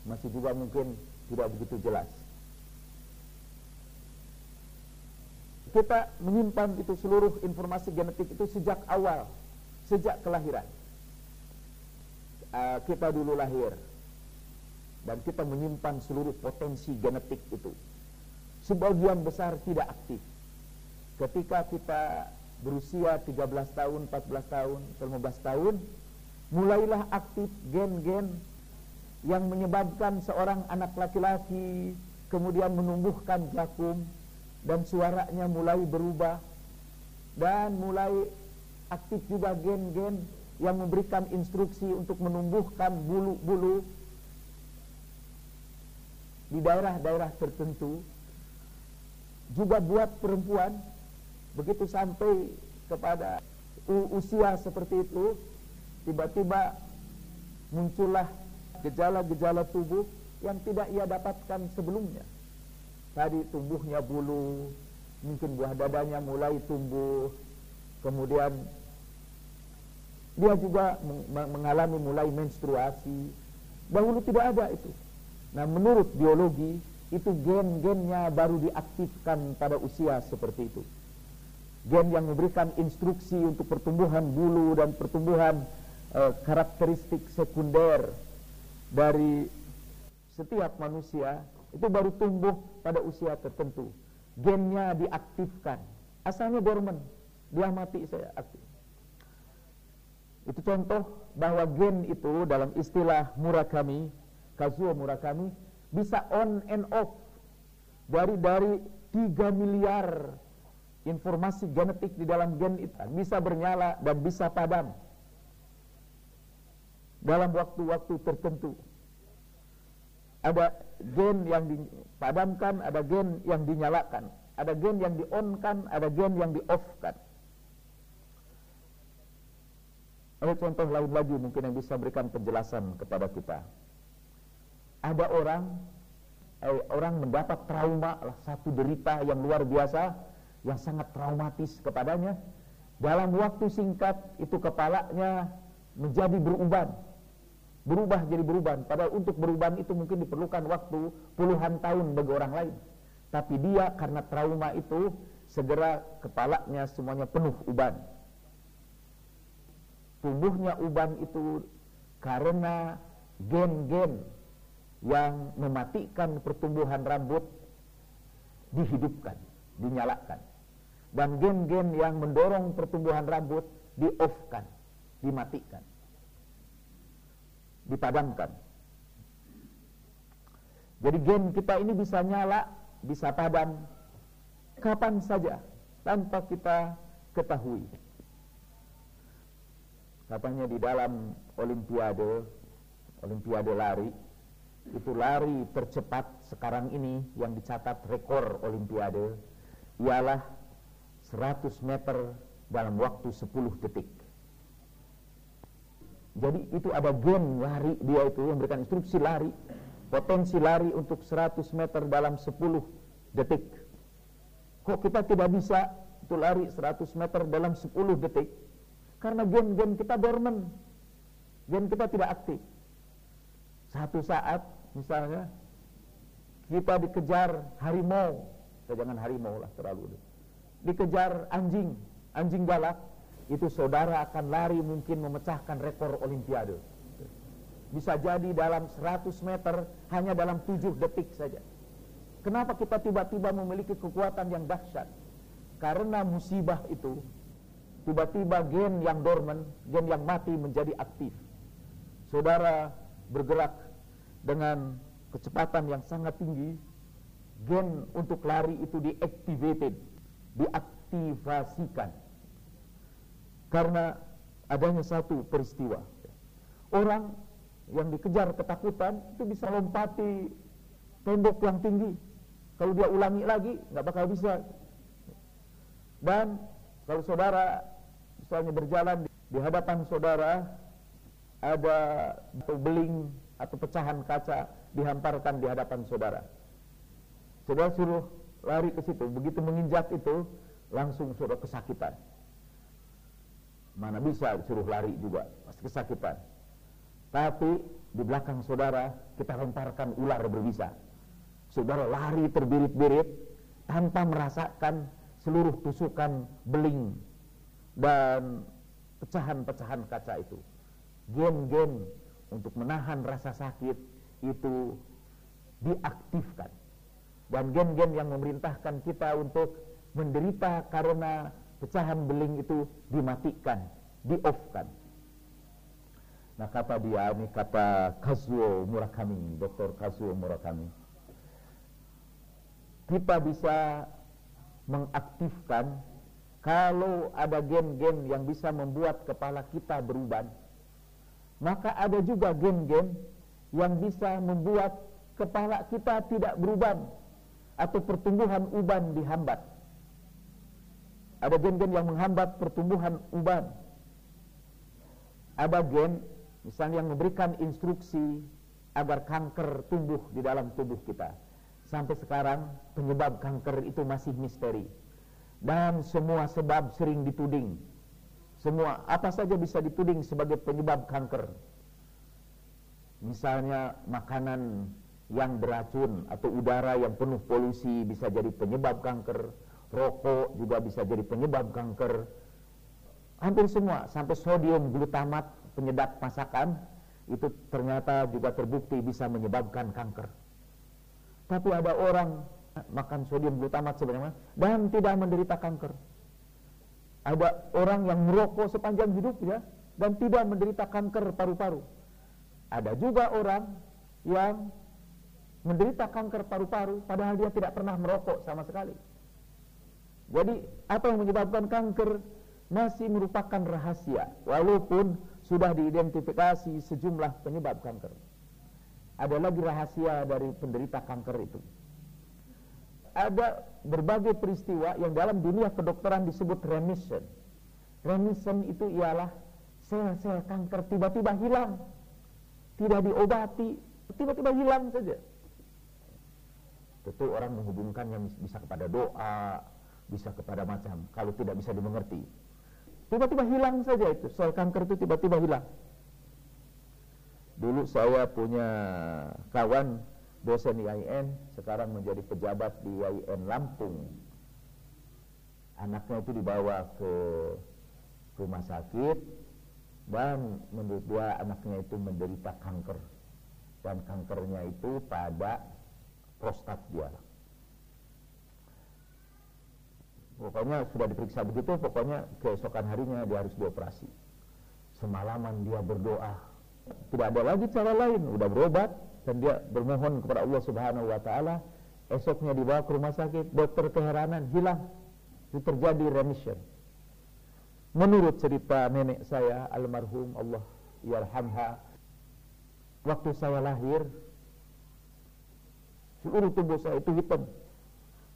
Masih juga mungkin tidak begitu jelas. Kita menyimpan itu seluruh informasi genetik itu sejak awal, sejak kelahiran. Uh, kita dulu lahir dan kita menyimpan seluruh potensi genetik itu. Sebagian besar tidak aktif. Ketika kita berusia 13 tahun, 14 tahun, 15 tahun, mulailah aktif gen-gen yang menyebabkan seorang anak laki-laki kemudian menumbuhkan jakum dan suaranya mulai berubah dan mulai aktif juga gen-gen yang memberikan instruksi untuk menumbuhkan bulu-bulu di daerah-daerah tertentu juga buat perempuan Begitu sampai kepada usia seperti itu, tiba-tiba muncullah gejala-gejala tubuh yang tidak ia dapatkan sebelumnya. Tadi tumbuhnya bulu, mungkin buah dadanya mulai tumbuh, kemudian dia juga mengalami mulai menstruasi. Dahulu tidak ada itu. Nah, menurut biologi itu gen-gennya baru diaktifkan pada usia seperti itu. Gen yang memberikan instruksi untuk pertumbuhan bulu dan pertumbuhan uh, karakteristik sekunder dari setiap manusia itu baru tumbuh pada usia tertentu. Gennya diaktifkan. Asalnya dorman, dia mati saya aktif. Itu contoh bahwa gen itu dalam istilah Murakami, Kazuo Murakami bisa on and off dari dari 3 miliar informasi genetik di dalam gen itu bisa bernyala dan bisa padam dalam waktu-waktu tertentu. Ada gen yang dipadamkan, ada gen yang dinyalakan, ada gen yang di-on-kan, ada gen yang di-off-kan. Ada contoh lain lagi mungkin yang bisa berikan penjelasan kepada kita. Ada orang eh, orang mendapat trauma satu derita yang luar biasa yang sangat traumatis kepadanya. Dalam waktu singkat itu kepalanya menjadi beruban. Berubah jadi beruban. Padahal untuk beruban itu mungkin diperlukan waktu puluhan tahun bagi orang lain. Tapi dia karena trauma itu segera kepalanya semuanya penuh uban tumbuhnya uban itu karena gen-gen yang mematikan pertumbuhan rambut dihidupkan, dinyalakan. Dan gen-gen yang mendorong pertumbuhan rambut di-off-kan, dimatikan. Dipadamkan. Jadi gen kita ini bisa nyala, bisa padam kapan saja tanpa kita ketahui. Katanya di dalam olimpiade, olimpiade lari, itu lari tercepat sekarang ini yang dicatat rekor olimpiade ialah 100 meter dalam waktu 10 detik. Jadi itu ada gen lari dia itu yang memberikan instruksi lari, potensi lari untuk 100 meter dalam 10 detik. Kok kita tidak bisa itu lari 100 meter dalam 10 detik? Karena gen-gen kita dormant. Gen kita tidak aktif. Satu saat misalnya kita dikejar harimau, kita jangan harimau lah terlalu. Dikejar anjing, anjing galak, itu saudara akan lari mungkin memecahkan rekor olimpiade. Bisa jadi dalam 100 meter hanya dalam 7 detik saja. Kenapa kita tiba-tiba memiliki kekuatan yang dahsyat? Karena musibah itu tiba-tiba gen yang dorman, gen yang mati menjadi aktif. Saudara bergerak dengan kecepatan yang sangat tinggi, gen untuk lari itu diactivated, diaktifasikan. Karena adanya satu peristiwa. Orang yang dikejar ketakutan itu bisa lompati tembok yang tinggi. Kalau dia ulangi lagi, nggak bakal bisa. Dan kalau saudara misalnya berjalan di hadapan saudara ada beling atau pecahan kaca dihamparkan di hadapan saudara. Saudara suruh lari ke situ, begitu menginjak itu langsung saudara kesakitan. Mana bisa suruh lari juga, pasti kesakitan. Tapi di belakang saudara kita lemparkan ular berbisa. Saudara lari terbirit-birit tanpa merasakan seluruh tusukan beling dan pecahan-pecahan kaca itu. Gen-gen untuk menahan rasa sakit itu diaktifkan. Dan gen-gen yang memerintahkan kita untuk menderita karena pecahan beling itu dimatikan, di-off-kan. Nah kata dia, ini kata Kazuo Murakami, Dr. Kazuo Murakami. Kita bisa mengaktifkan kalau ada gen-gen yang bisa membuat kepala kita beruban, maka ada juga gen-gen yang bisa membuat kepala kita tidak beruban atau pertumbuhan uban dihambat. Ada gen-gen yang menghambat pertumbuhan uban. Ada gen misalnya yang memberikan instruksi agar kanker tumbuh di dalam tubuh kita. Sampai sekarang penyebab kanker itu masih misteri. Dan semua sebab sering dituding. Semua apa saja bisa dituding sebagai penyebab kanker. Misalnya makanan yang beracun atau udara yang penuh polusi bisa jadi penyebab kanker, rokok juga bisa jadi penyebab kanker. Hampir semua sampai sodium glutamat penyedap masakan itu ternyata juga terbukti bisa menyebabkan kanker. Tapi ada orang makan sodium glutamat sebenarnya dan tidak menderita kanker. Ada orang yang merokok sepanjang hidupnya dan tidak menderita kanker paru-paru. Ada juga orang yang menderita kanker paru-paru padahal dia tidak pernah merokok sama sekali. Jadi apa yang menyebabkan kanker masih merupakan rahasia walaupun sudah diidentifikasi sejumlah penyebab kanker. Ada lagi rahasia dari penderita kanker itu. Ada berbagai peristiwa yang dalam dunia kedokteran disebut remission. Remission itu ialah sel-sel kanker tiba-tiba hilang. Tidak diobati, tiba-tiba hilang saja. Tentu orang menghubungkannya bisa kepada doa, bisa kepada macam. Kalau tidak bisa dimengerti, Tiba-tiba hilang saja itu, sel kanker itu tiba-tiba hilang. Dulu saya punya kawan dosen IAIN, sekarang menjadi pejabat di IAIN Lampung. Anaknya itu dibawa ke rumah sakit dan menurut dia anaknya itu menderita kanker dan kankernya itu pada prostat dia. Pokoknya sudah diperiksa begitu, pokoknya keesokan harinya dia harus dioperasi. Semalaman dia berdoa. Tidak ada lagi cara lain, udah berobat dan dia bermohon kepada Allah Subhanahu wa taala. Esoknya dibawa ke rumah sakit, dokter keheranan hilang. Terjadi remission. Menurut cerita nenek saya almarhum Allah yarhamha waktu saya lahir seluruh tubuh saya itu hitam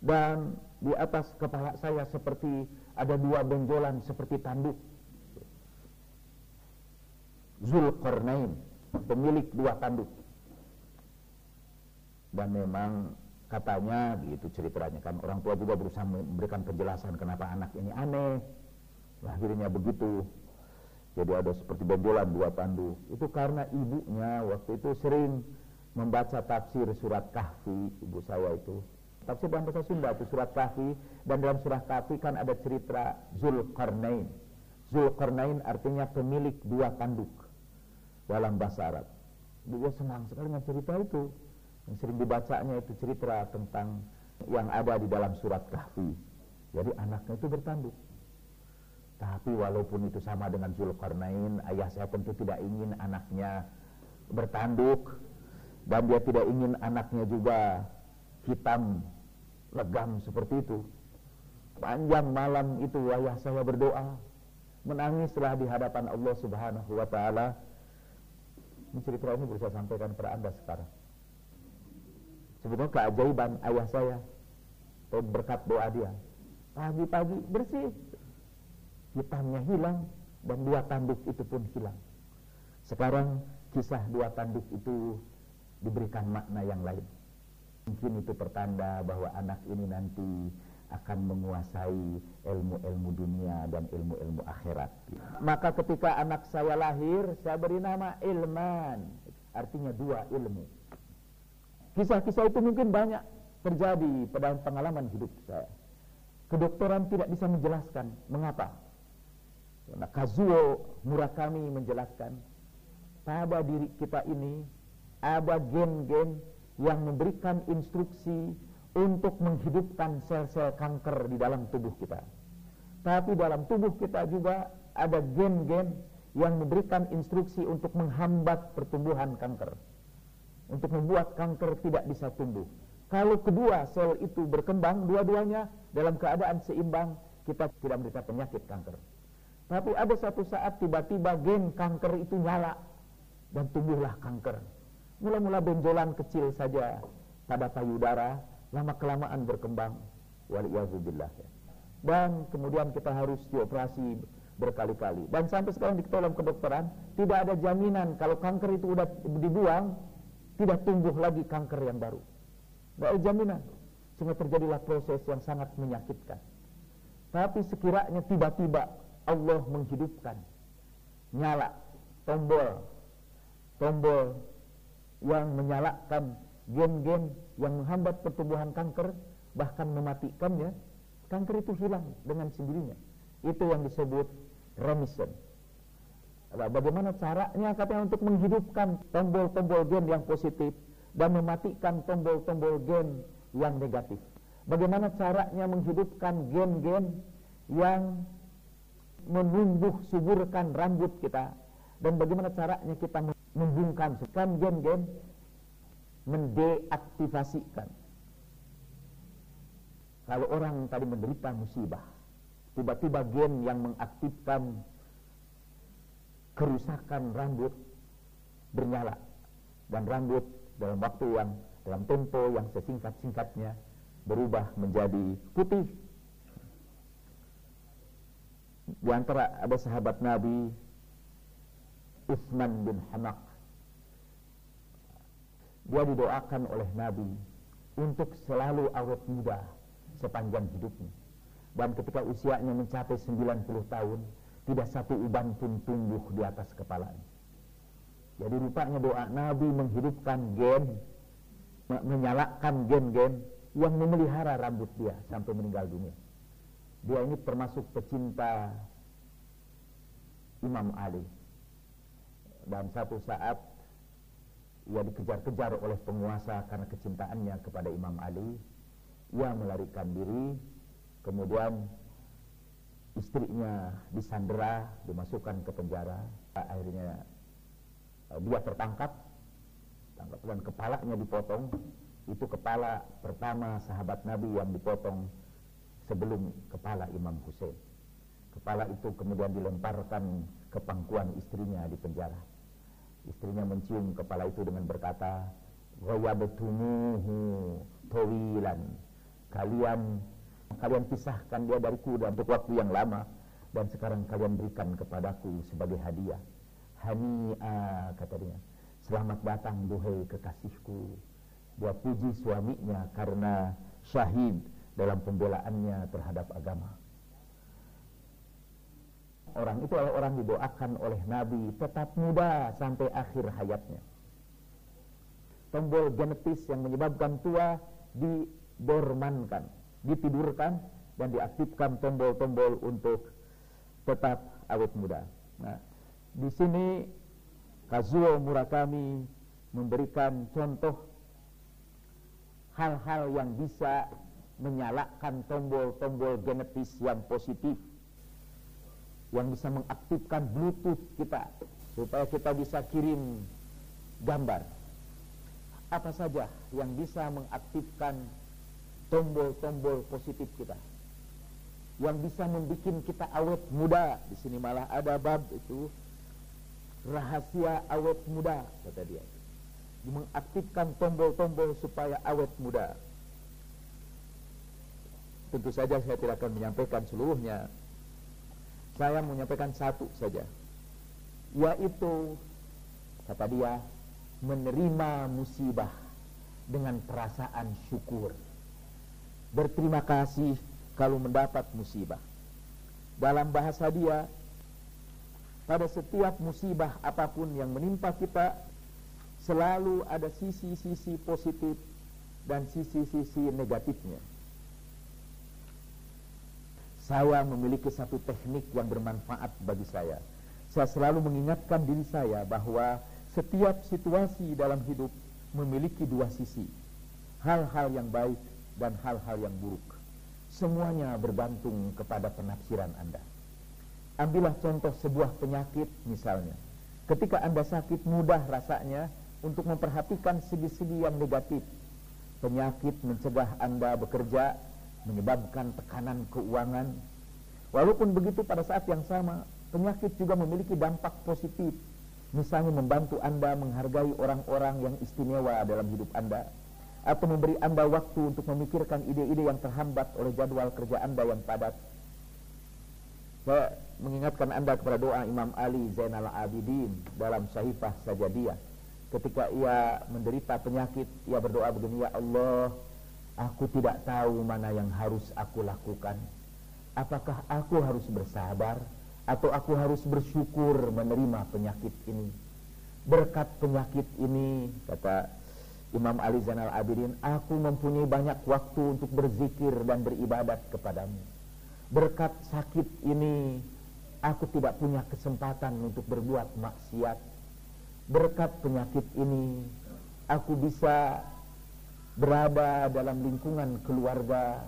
dan di atas kepala saya seperti ada dua benjolan seperti tanduk. Zulkarnain, pemilik dua tanduk. Dan memang katanya gitu ceritanya kan orang tua juga berusaha memberikan penjelasan kenapa anak ini aneh. Lahirnya begitu. Jadi ada seperti benjolan dua tanduk. Itu karena ibunya waktu itu sering membaca tafsir surat kahfi ibu saya itu Tafsir dalam bahasa Sunda itu surat Kahfi dan dalam surat Kahfi kan ada cerita Zulkarnain. Zulkarnain artinya pemilik dua tanduk dalam bahasa Arab. Dia senang sekali dengan cerita itu. Yang sering dibacanya itu cerita tentang yang ada di dalam surat Kahfi. Jadi anaknya itu bertanduk. Tapi walaupun itu sama dengan Zulkarnain, ayah saya tentu tidak ingin anaknya bertanduk dan dia tidak ingin anaknya juga hitam legam seperti itu. Panjang malam itu ayah saya berdoa, menangislah di hadapan Allah Subhanahu wa taala. Ini cerita ini bisa sampaikan kepada Anda sekarang. Sebetulnya keajaiban ayah saya berkat doa dia. Pagi-pagi bersih, hitamnya hilang dan dua tanduk itu pun hilang. Sekarang kisah dua tanduk itu diberikan makna yang lain. Mungkin itu pertanda bahwa anak ini nanti akan menguasai ilmu-ilmu dunia dan ilmu-ilmu akhirat. Maka ketika anak saya lahir, saya beri nama Ilman. Artinya dua ilmu. Kisah-kisah itu mungkin banyak terjadi pada pengalaman hidup saya. Kedokteran tidak bisa menjelaskan mengapa. Karena Kazuo Murakami menjelaskan pada diri kita ini ada gen-gen yang memberikan instruksi untuk menghidupkan sel-sel kanker di dalam tubuh kita. Tapi dalam tubuh kita juga ada gen-gen yang memberikan instruksi untuk menghambat pertumbuhan kanker. Untuk membuat kanker tidak bisa tumbuh. Kalau kedua sel itu berkembang, dua-duanya dalam keadaan seimbang, kita tidak menderita penyakit kanker. Tapi ada satu saat tiba-tiba gen kanker itu nyala dan tumbuhlah kanker. Mula-mula benjolan kecil saja pada payudara, lama kelamaan berkembang. Waliyazubillah. Ya. Dan kemudian kita harus dioperasi berkali-kali. Dan sampai sekarang di dalam kedokteran tidak ada jaminan kalau kanker itu sudah dibuang tidak tumbuh lagi kanker yang baru. Tidak ada jaminan. Sehingga terjadilah proses yang sangat menyakitkan. Tapi sekiranya tiba-tiba Allah menghidupkan nyala tombol tombol yang menyalakan gen-gen yang menghambat pertumbuhan kanker bahkan mematikannya kanker itu hilang dengan sendirinya itu yang disebut remission bagaimana caranya katanya untuk menghidupkan tombol-tombol gen yang positif dan mematikan tombol-tombol gen yang negatif? Bagaimana caranya menghidupkan gen-gen yang menumbuh suburkan rambut kita? Dan bagaimana caranya kita membungkam kan gen-gen? Mendeaktivasikan kalau orang tadi menderita musibah tiba-tiba gen yang mengaktifkan kerusakan rambut bernyala dan rambut dalam waktu yang dalam tempo yang sesingkat-singkatnya berubah menjadi putih. Di antara ada sahabat Nabi Uthman bin Hamak dia didoakan oleh Nabi untuk selalu awet muda sepanjang hidupnya. Dan ketika usianya mencapai 90 tahun tidak satu uban pun tumbuh di atas kepalanya. Jadi rupanya doa Nabi menghidupkan gen menyalakan gen-gen yang memelihara rambut dia sampai meninggal dunia. Dia ini termasuk pecinta Imam Ali. Dan satu saat ia dikejar-kejar oleh penguasa karena kecintaannya kepada Imam Ali. Ia melarikan diri kemudian istrinya disandera dimasukkan ke penjara. Akhirnya eh, dia tertangkap. Tangkap dan kepalanya dipotong. Itu kepala pertama sahabat Nabi yang dipotong sebelum kepala Imam Hussein. Kepala itu kemudian dilemparkan ke pangkuan istrinya di penjara. Istrinya mencium kepala itu dengan berkata, "Ghayabtumuhu tawilan." Kalian kalian pisahkan dia dariku dalam waktu yang lama dan sekarang kalian berikan kepadaku sebagai hadiah. Hani'a kata dia. Selamat datang duhai kekasihku. Dia puji suaminya karena syahid dalam pembelaannya terhadap agama orang itu adalah orang didoakan oleh Nabi tetap muda sampai akhir hayatnya. Tombol genetis yang menyebabkan tua didormankan, ditidurkan dan diaktifkan tombol-tombol untuk tetap awet muda. Nah, di sini Kazuo Murakami memberikan contoh hal-hal yang bisa menyalakan tombol-tombol genetis yang positif yang bisa mengaktifkan bluetooth kita supaya kita bisa kirim gambar apa saja yang bisa mengaktifkan tombol-tombol positif kita. Yang bisa membuat kita awet muda. Di sini malah ada bab itu rahasia awet muda kata dia. Mengaktifkan tombol-tombol supaya awet muda. Tentu saja saya tidak akan menyampaikan seluruhnya. Saya menyampaikan satu saja. Yaitu kata dia menerima musibah dengan perasaan syukur berterima kasih kalau mendapat musibah dalam bahasa dia pada setiap musibah apa pun yang menimpa kita selalu ada sisi-sisi positif dan sisi-sisi negatifnya saya memiliki satu teknik yang bermanfaat bagi saya. Saya selalu mengingatkan diri saya bahwa setiap situasi dalam hidup memiliki dua sisi. Hal-hal yang baik dan hal-hal yang buruk. Semuanya bergantung kepada penafsiran Anda. Ambillah contoh sebuah penyakit misalnya. Ketika Anda sakit mudah rasanya untuk memperhatikan segi-segi yang negatif. Penyakit mencegah Anda bekerja menyebabkan tekanan keuangan. Walaupun begitu pada saat yang sama, penyakit juga memiliki dampak positif. Misalnya membantu Anda menghargai orang-orang yang istimewa dalam hidup Anda. Atau memberi Anda waktu untuk memikirkan ide-ide yang terhambat oleh jadwal kerja Anda yang padat. Saya mengingatkan Anda kepada doa Imam Ali Zainal Abidin dalam Sahifah Sajadiyah. ketika ia menderita penyakit, ia berdoa begini, Ya Allah, aku tidak tahu mana yang harus aku lakukan. Apakah aku harus bersabar atau aku harus bersyukur menerima penyakit ini? Berkat penyakit ini, kata Imam Ali Zainal Abidin, aku mempunyai banyak waktu untuk berzikir dan beribadat kepadamu. Berkat sakit ini, aku tidak punya kesempatan untuk berbuat maksiat berkat penyakit ini aku bisa berada dalam lingkungan keluarga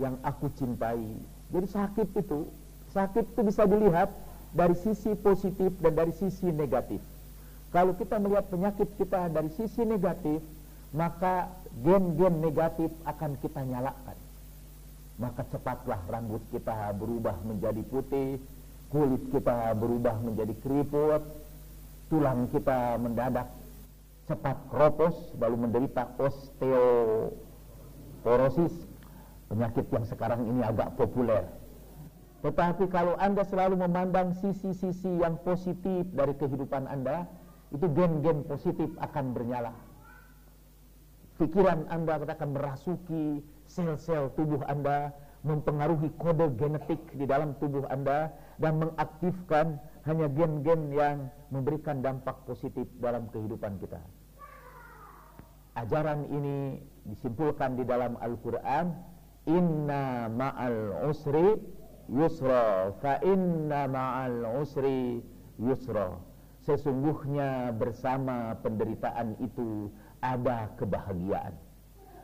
yang aku cintai. Jadi sakit itu, sakit itu bisa dilihat dari sisi positif dan dari sisi negatif. Kalau kita melihat penyakit kita dari sisi negatif, maka gen-gen negatif akan kita nyalakan. Maka cepatlah rambut kita berubah menjadi putih, kulit kita berubah menjadi keriput, tulang kita mendadak cepat keropos lalu menderita osteoporosis penyakit yang sekarang ini agak populer tetapi kalau anda selalu memandang sisi-sisi yang positif dari kehidupan anda itu gen-gen positif akan bernyala pikiran anda akan merasuki sel-sel tubuh anda mempengaruhi kode genetik di dalam tubuh anda dan mengaktifkan hanya gen-gen yang memberikan dampak positif dalam kehidupan kita. Ajaran ini disimpulkan di dalam Al-Quran, Inna ma'al usri yusra, fa inna ma'al usri yusra. Sesungguhnya bersama penderitaan itu ada kebahagiaan.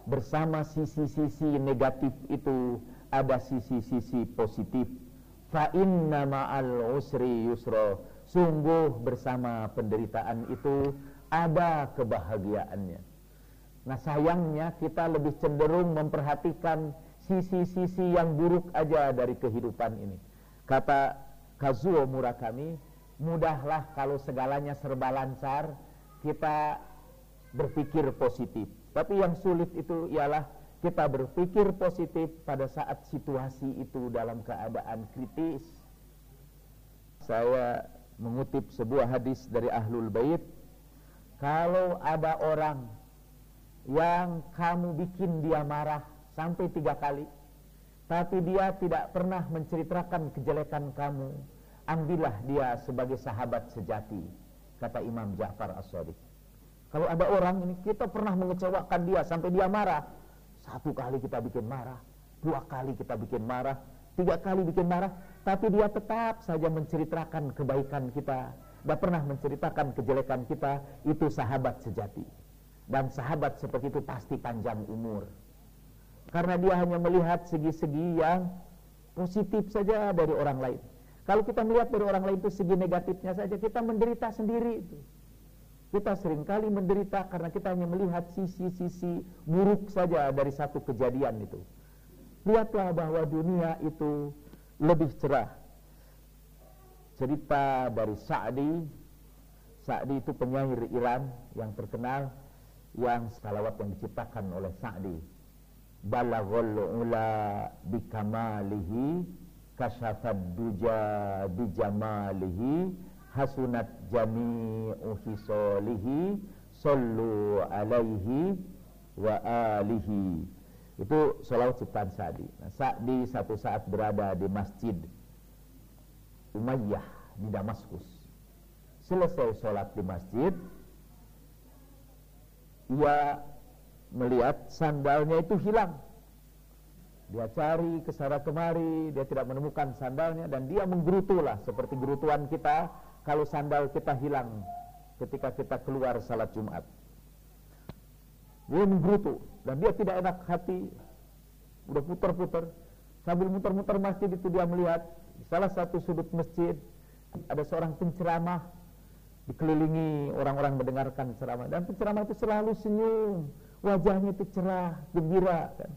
Bersama sisi-sisi negatif itu ada sisi-sisi positif. Fa inna ma'al usri yusra. Sungguh bersama penderitaan itu ada kebahagiaannya. Nah sayangnya kita lebih cenderung memperhatikan sisi-sisi yang buruk aja dari kehidupan ini. Kata Kazuo Murakami mudahlah kalau segalanya serba lancar kita berpikir positif tapi yang sulit itu ialah kita berpikir positif pada saat situasi itu dalam keadaan kritis. Saya mengutip sebuah hadis dari Ahlul Bait, kalau ada orang yang kamu bikin dia marah sampai tiga kali, tapi dia tidak pernah menceritakan kejelekan kamu, ambillah dia sebagai sahabat sejati, kata Imam Ja'far As-Sadiq. Kalau ada orang ini kita pernah mengecewakan dia sampai dia marah, satu kali kita bikin marah, dua kali kita bikin marah, tiga kali bikin marah, tapi dia tetap saja menceritakan kebaikan kita, tidak pernah menceritakan kejelekan kita, itu sahabat sejati. Dan sahabat seperti itu pasti panjang umur. Karena dia hanya melihat segi-segi yang positif saja dari orang lain. Kalau kita melihat dari orang lain itu segi negatifnya saja, kita menderita sendiri itu. Kita sering kali menderita karena kita hanya melihat sisi-sisi buruk saja dari satu kejadian itu. Lihatlah bahwa dunia itu lebih cerah. Cerita dari Sa'di, Sa'di itu penyair Iran yang terkenal, yang salawat yang diciptakan oleh Sa'di. Balaghul ula bikamalihi kasyafad duja bijamalihi hasunat jami'u hisolihi sallu alaihi wa alihi. Itu salawat ciptaan Sa'di. Nah, Sa'di satu saat berada di masjid Umayyah di Damaskus. Selesai sholat di masjid ia melihat sandalnya itu hilang dia cari ke sana kemari dia tidak menemukan sandalnya dan dia menggerutulah seperti gerutuan kita kalau sandal kita hilang ketika kita keluar salat Jumat. Dia menggerutu dan dia tidak enak hati. Udah putar-putar. Sambil muter-muter masjid itu dia melihat di salah satu sudut masjid ada seorang penceramah dikelilingi orang-orang mendengarkan ceramah dan penceramah itu selalu senyum wajahnya itu cerah gembira kan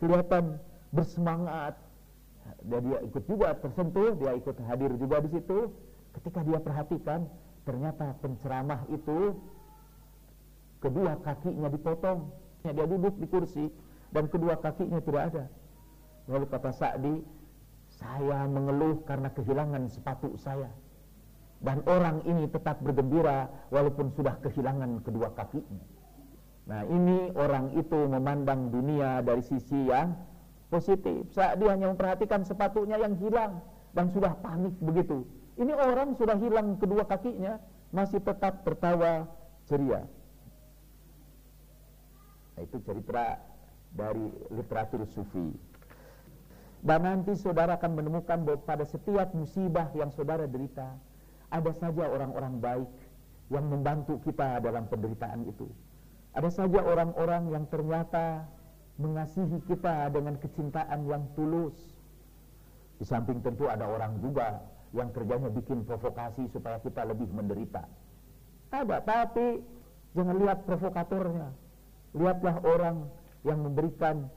kelihatan bersemangat dan dia ikut juga tersentuh dia ikut hadir juga di situ Ketika dia perhatikan, ternyata penceramah itu kedua kakinya dipotong. Dia duduk di kursi dan kedua kakinya tidak ada. Lalu kata Sa'di, saya mengeluh karena kehilangan sepatu saya. dan orang ini tetap bergembira walaupun sudah kehilangan kedua kakinya. Nah ini orang itu memandang dunia dari sisi yang positif. Saat dia hanya memperhatikan sepatunya yang hilang dan sudah panik begitu. Ini orang sudah hilang kedua kakinya masih tetap tertawa ceria. Nah, itu cerita dari literatur sufi. Dan nanti saudara akan menemukan bahwa pada setiap musibah yang saudara derita, ada saja orang-orang baik yang membantu kita dalam penderitaan itu. Ada saja orang-orang yang ternyata mengasihi kita dengan kecintaan yang tulus. Di samping tentu ada orang juga yang kerjanya bikin provokasi supaya kita lebih menderita. Ada, tapi jangan lihat provokatornya. Lihatlah orang yang memberikan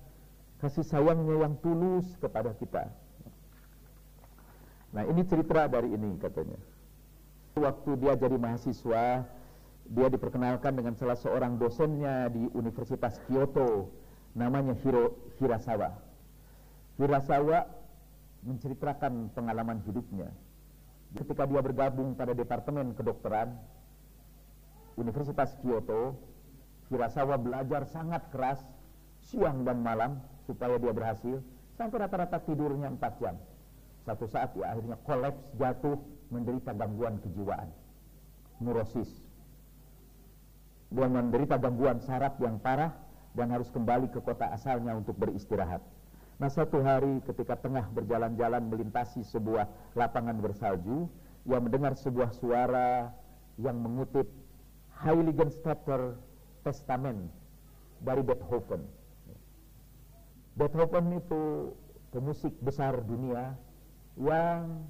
kasih sayangnya yang tulus kepada kita. Nah ini cerita dari ini katanya. Waktu dia jadi mahasiswa, dia diperkenalkan dengan salah seorang dosennya di Universitas Kyoto, namanya Hiro Hirasawa. Hirasawa menceritakan pengalaman hidupnya. Ketika dia bergabung pada Departemen Kedokteran Universitas Kyoto, Hirasawa belajar sangat keras siang dan malam supaya dia berhasil sampai rata-rata tidurnya 4 jam. Satu saat dia akhirnya kolaps, jatuh, menderita gangguan kejiwaan, neurosis. Dia menderita gangguan saraf yang parah dan harus kembali ke kota asalnya untuk beristirahat. Nah satu hari ketika tengah berjalan-jalan melintasi sebuah lapangan bersalju, ia mendengar sebuah suara yang mengutip Heiligenstädter Testament dari Beethoven. Beethoven itu pemusik besar dunia yang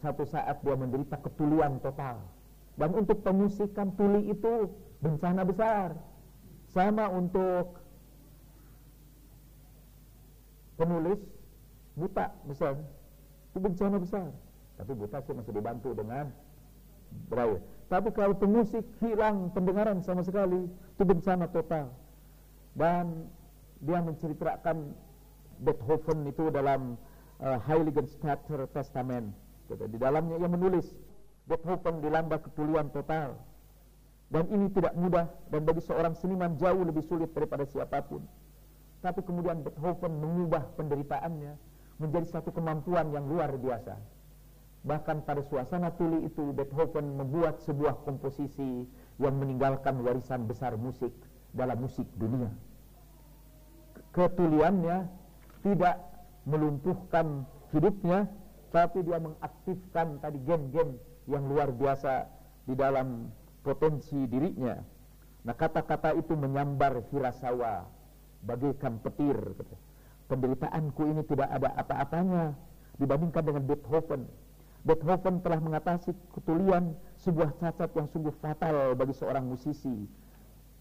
satu saat dia menderita ketulian total. Dan untuk pemusikan tuli itu bencana besar. Sama untuk penulis buta besar. Itu bencana besar. Tapi buta sih masih dibantu dengan braille tapi kalau pemusik hilang pendengaran sama sekali itu bencana total. Dan dia menceritakan Beethoven itu dalam uh, Heiligenstädter Testament. Gitu. di dalamnya ia menulis Beethoven dilanda ketulian total dan ini tidak mudah dan bagi seorang seniman jauh lebih sulit daripada siapa pun tapi kemudian Beethoven mengubah penderitaannya menjadi satu kemampuan yang luar biasa. Bahkan pada suasana tuli itu Beethoven membuat sebuah komposisi yang meninggalkan warisan besar musik dalam musik dunia. Ketuliannya tidak melumpuhkan hidupnya, tapi dia mengaktifkan tadi gen-gen yang luar biasa di dalam potensi dirinya. Nah kata-kata itu menyambar Hirasawa bagaikan petir. Penderitaanku ini tidak ada apa-apanya dibandingkan dengan Beethoven. Beethoven telah mengatasi ketulian sebuah cacat yang sungguh fatal bagi seorang musisi.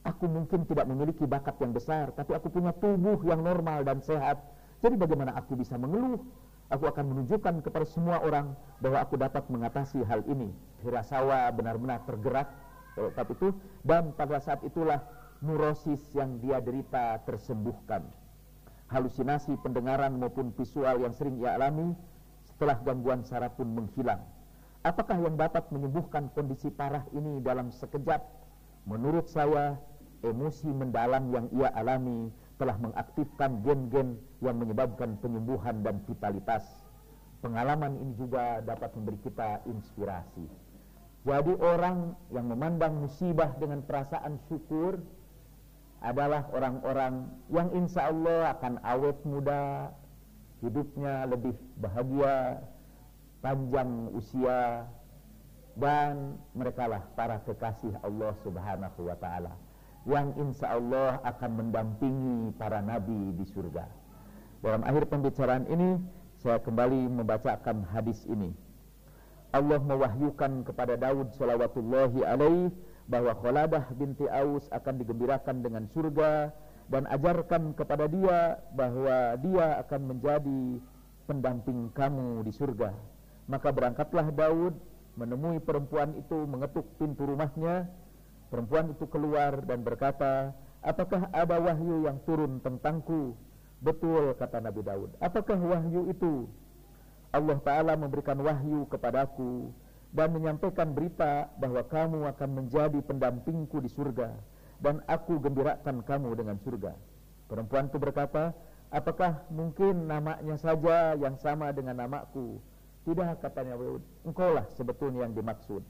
Aku mungkin tidak memiliki bakat yang besar, tapi aku punya tubuh yang normal dan sehat. Jadi bagaimana aku bisa mengeluh? Aku akan menunjukkan kepada semua orang bahwa aku dapat mengatasi hal ini. Hirasawa benar-benar tergerak saat itu dan pada saat itulah neurosis yang dia derita tersembuhkan. Halusinasi pendengaran maupun visual yang sering ia alami setelah gangguan saraf pun menghilang. Apakah yang dapat menyembuhkan kondisi parah ini dalam sekejap? Menurut saya, emosi mendalam yang ia alami telah mengaktifkan gen-gen yang menyebabkan penyembuhan dan vitalitas. Pengalaman ini juga dapat memberi kita inspirasi. Jadi orang yang memandang musibah dengan perasaan syukur adalah orang-orang yang insya Allah akan awet muda, hidupnya lebih bahagia, panjang usia, dan merekalah para kekasih Allah subhanahu wa ta'ala yang insya Allah akan mendampingi para nabi di surga. Dalam akhir pembicaraan ini, saya kembali membacakan hadis ini. Allah mewahyukan kepada Daud salawatullahi alaihi bahwa Kholadah binti Aus akan digembirakan dengan surga dan ajarkan kepada dia bahwa dia akan menjadi pendamping kamu di surga. Maka berangkatlah Daud menemui perempuan itu mengetuk pintu rumahnya. Perempuan itu keluar dan berkata, "Apakah ada wahyu yang turun tentangku?" Betul kata Nabi Daud. Apakah wahyu itu? Allah Ta'ala memberikan wahyu kepadaku dan menyampaikan berita bahwa kamu akan menjadi pendampingku di surga dan aku gembirakan kamu dengan surga. Perempuan itu berkata, apakah mungkin namanya saja yang sama dengan namaku? Tidak katanya engkau lah sebetulnya yang dimaksud.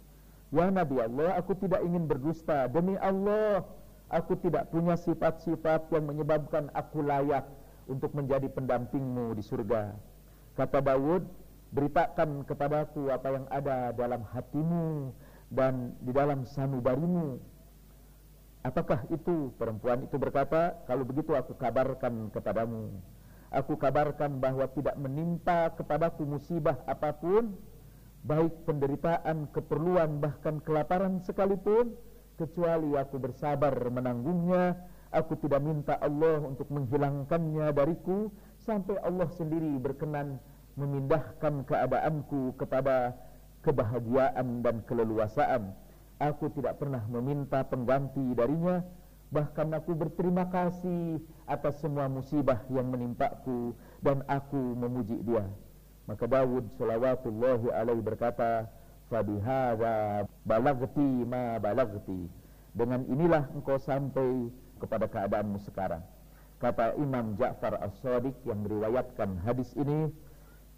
Ya Nabi Allah, aku tidak ingin berdusta. Demi Allah, aku tidak punya sifat-sifat yang menyebabkan aku layak untuk menjadi pendampingmu di surga. Kata Dawud, beritakan kepadaku apa yang ada dalam hatimu dan di dalam sanubarimu. Apakah itu? Perempuan itu berkata, kalau begitu aku kabarkan kepadamu. Aku kabarkan bahwa tidak menimpa kepadaku musibah apa pun, baik penderitaan, keperluan, bahkan kelaparan sekalipun, kecuali aku bersabar menanggungnya. Aku tidak minta Allah untuk menghilangkannya dariku, sampai Allah sendiri berkenan memindahkan keadaanku kepada kebahagiaan dan keleluasaan. Aku tidak pernah meminta pengganti darinya, bahkan aku berterima kasih atas semua musibah yang menimpaku dan aku memuji dia. Maka Dawud salawatullahi alaihi berkata, "Fabihadza balagti ma balagti." Dengan inilah engkau sampai kepada keadaanmu sekarang. Kata Imam Ja'far As-Sadiq yang meriwayatkan hadis ini,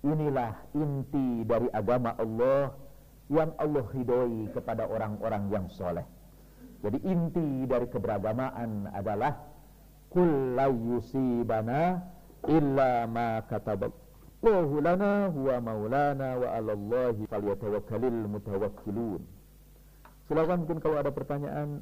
Inilah inti dari agama Allah yang Allah ridhoi kepada orang-orang yang soleh. Jadi inti dari keberagamaan adalah kullu yusibana illa ma kataballahu lana huwa maulana wa 'alallahi falyatawakkalul mutawakkilun. Silakan mungkin kalau ada pertanyaan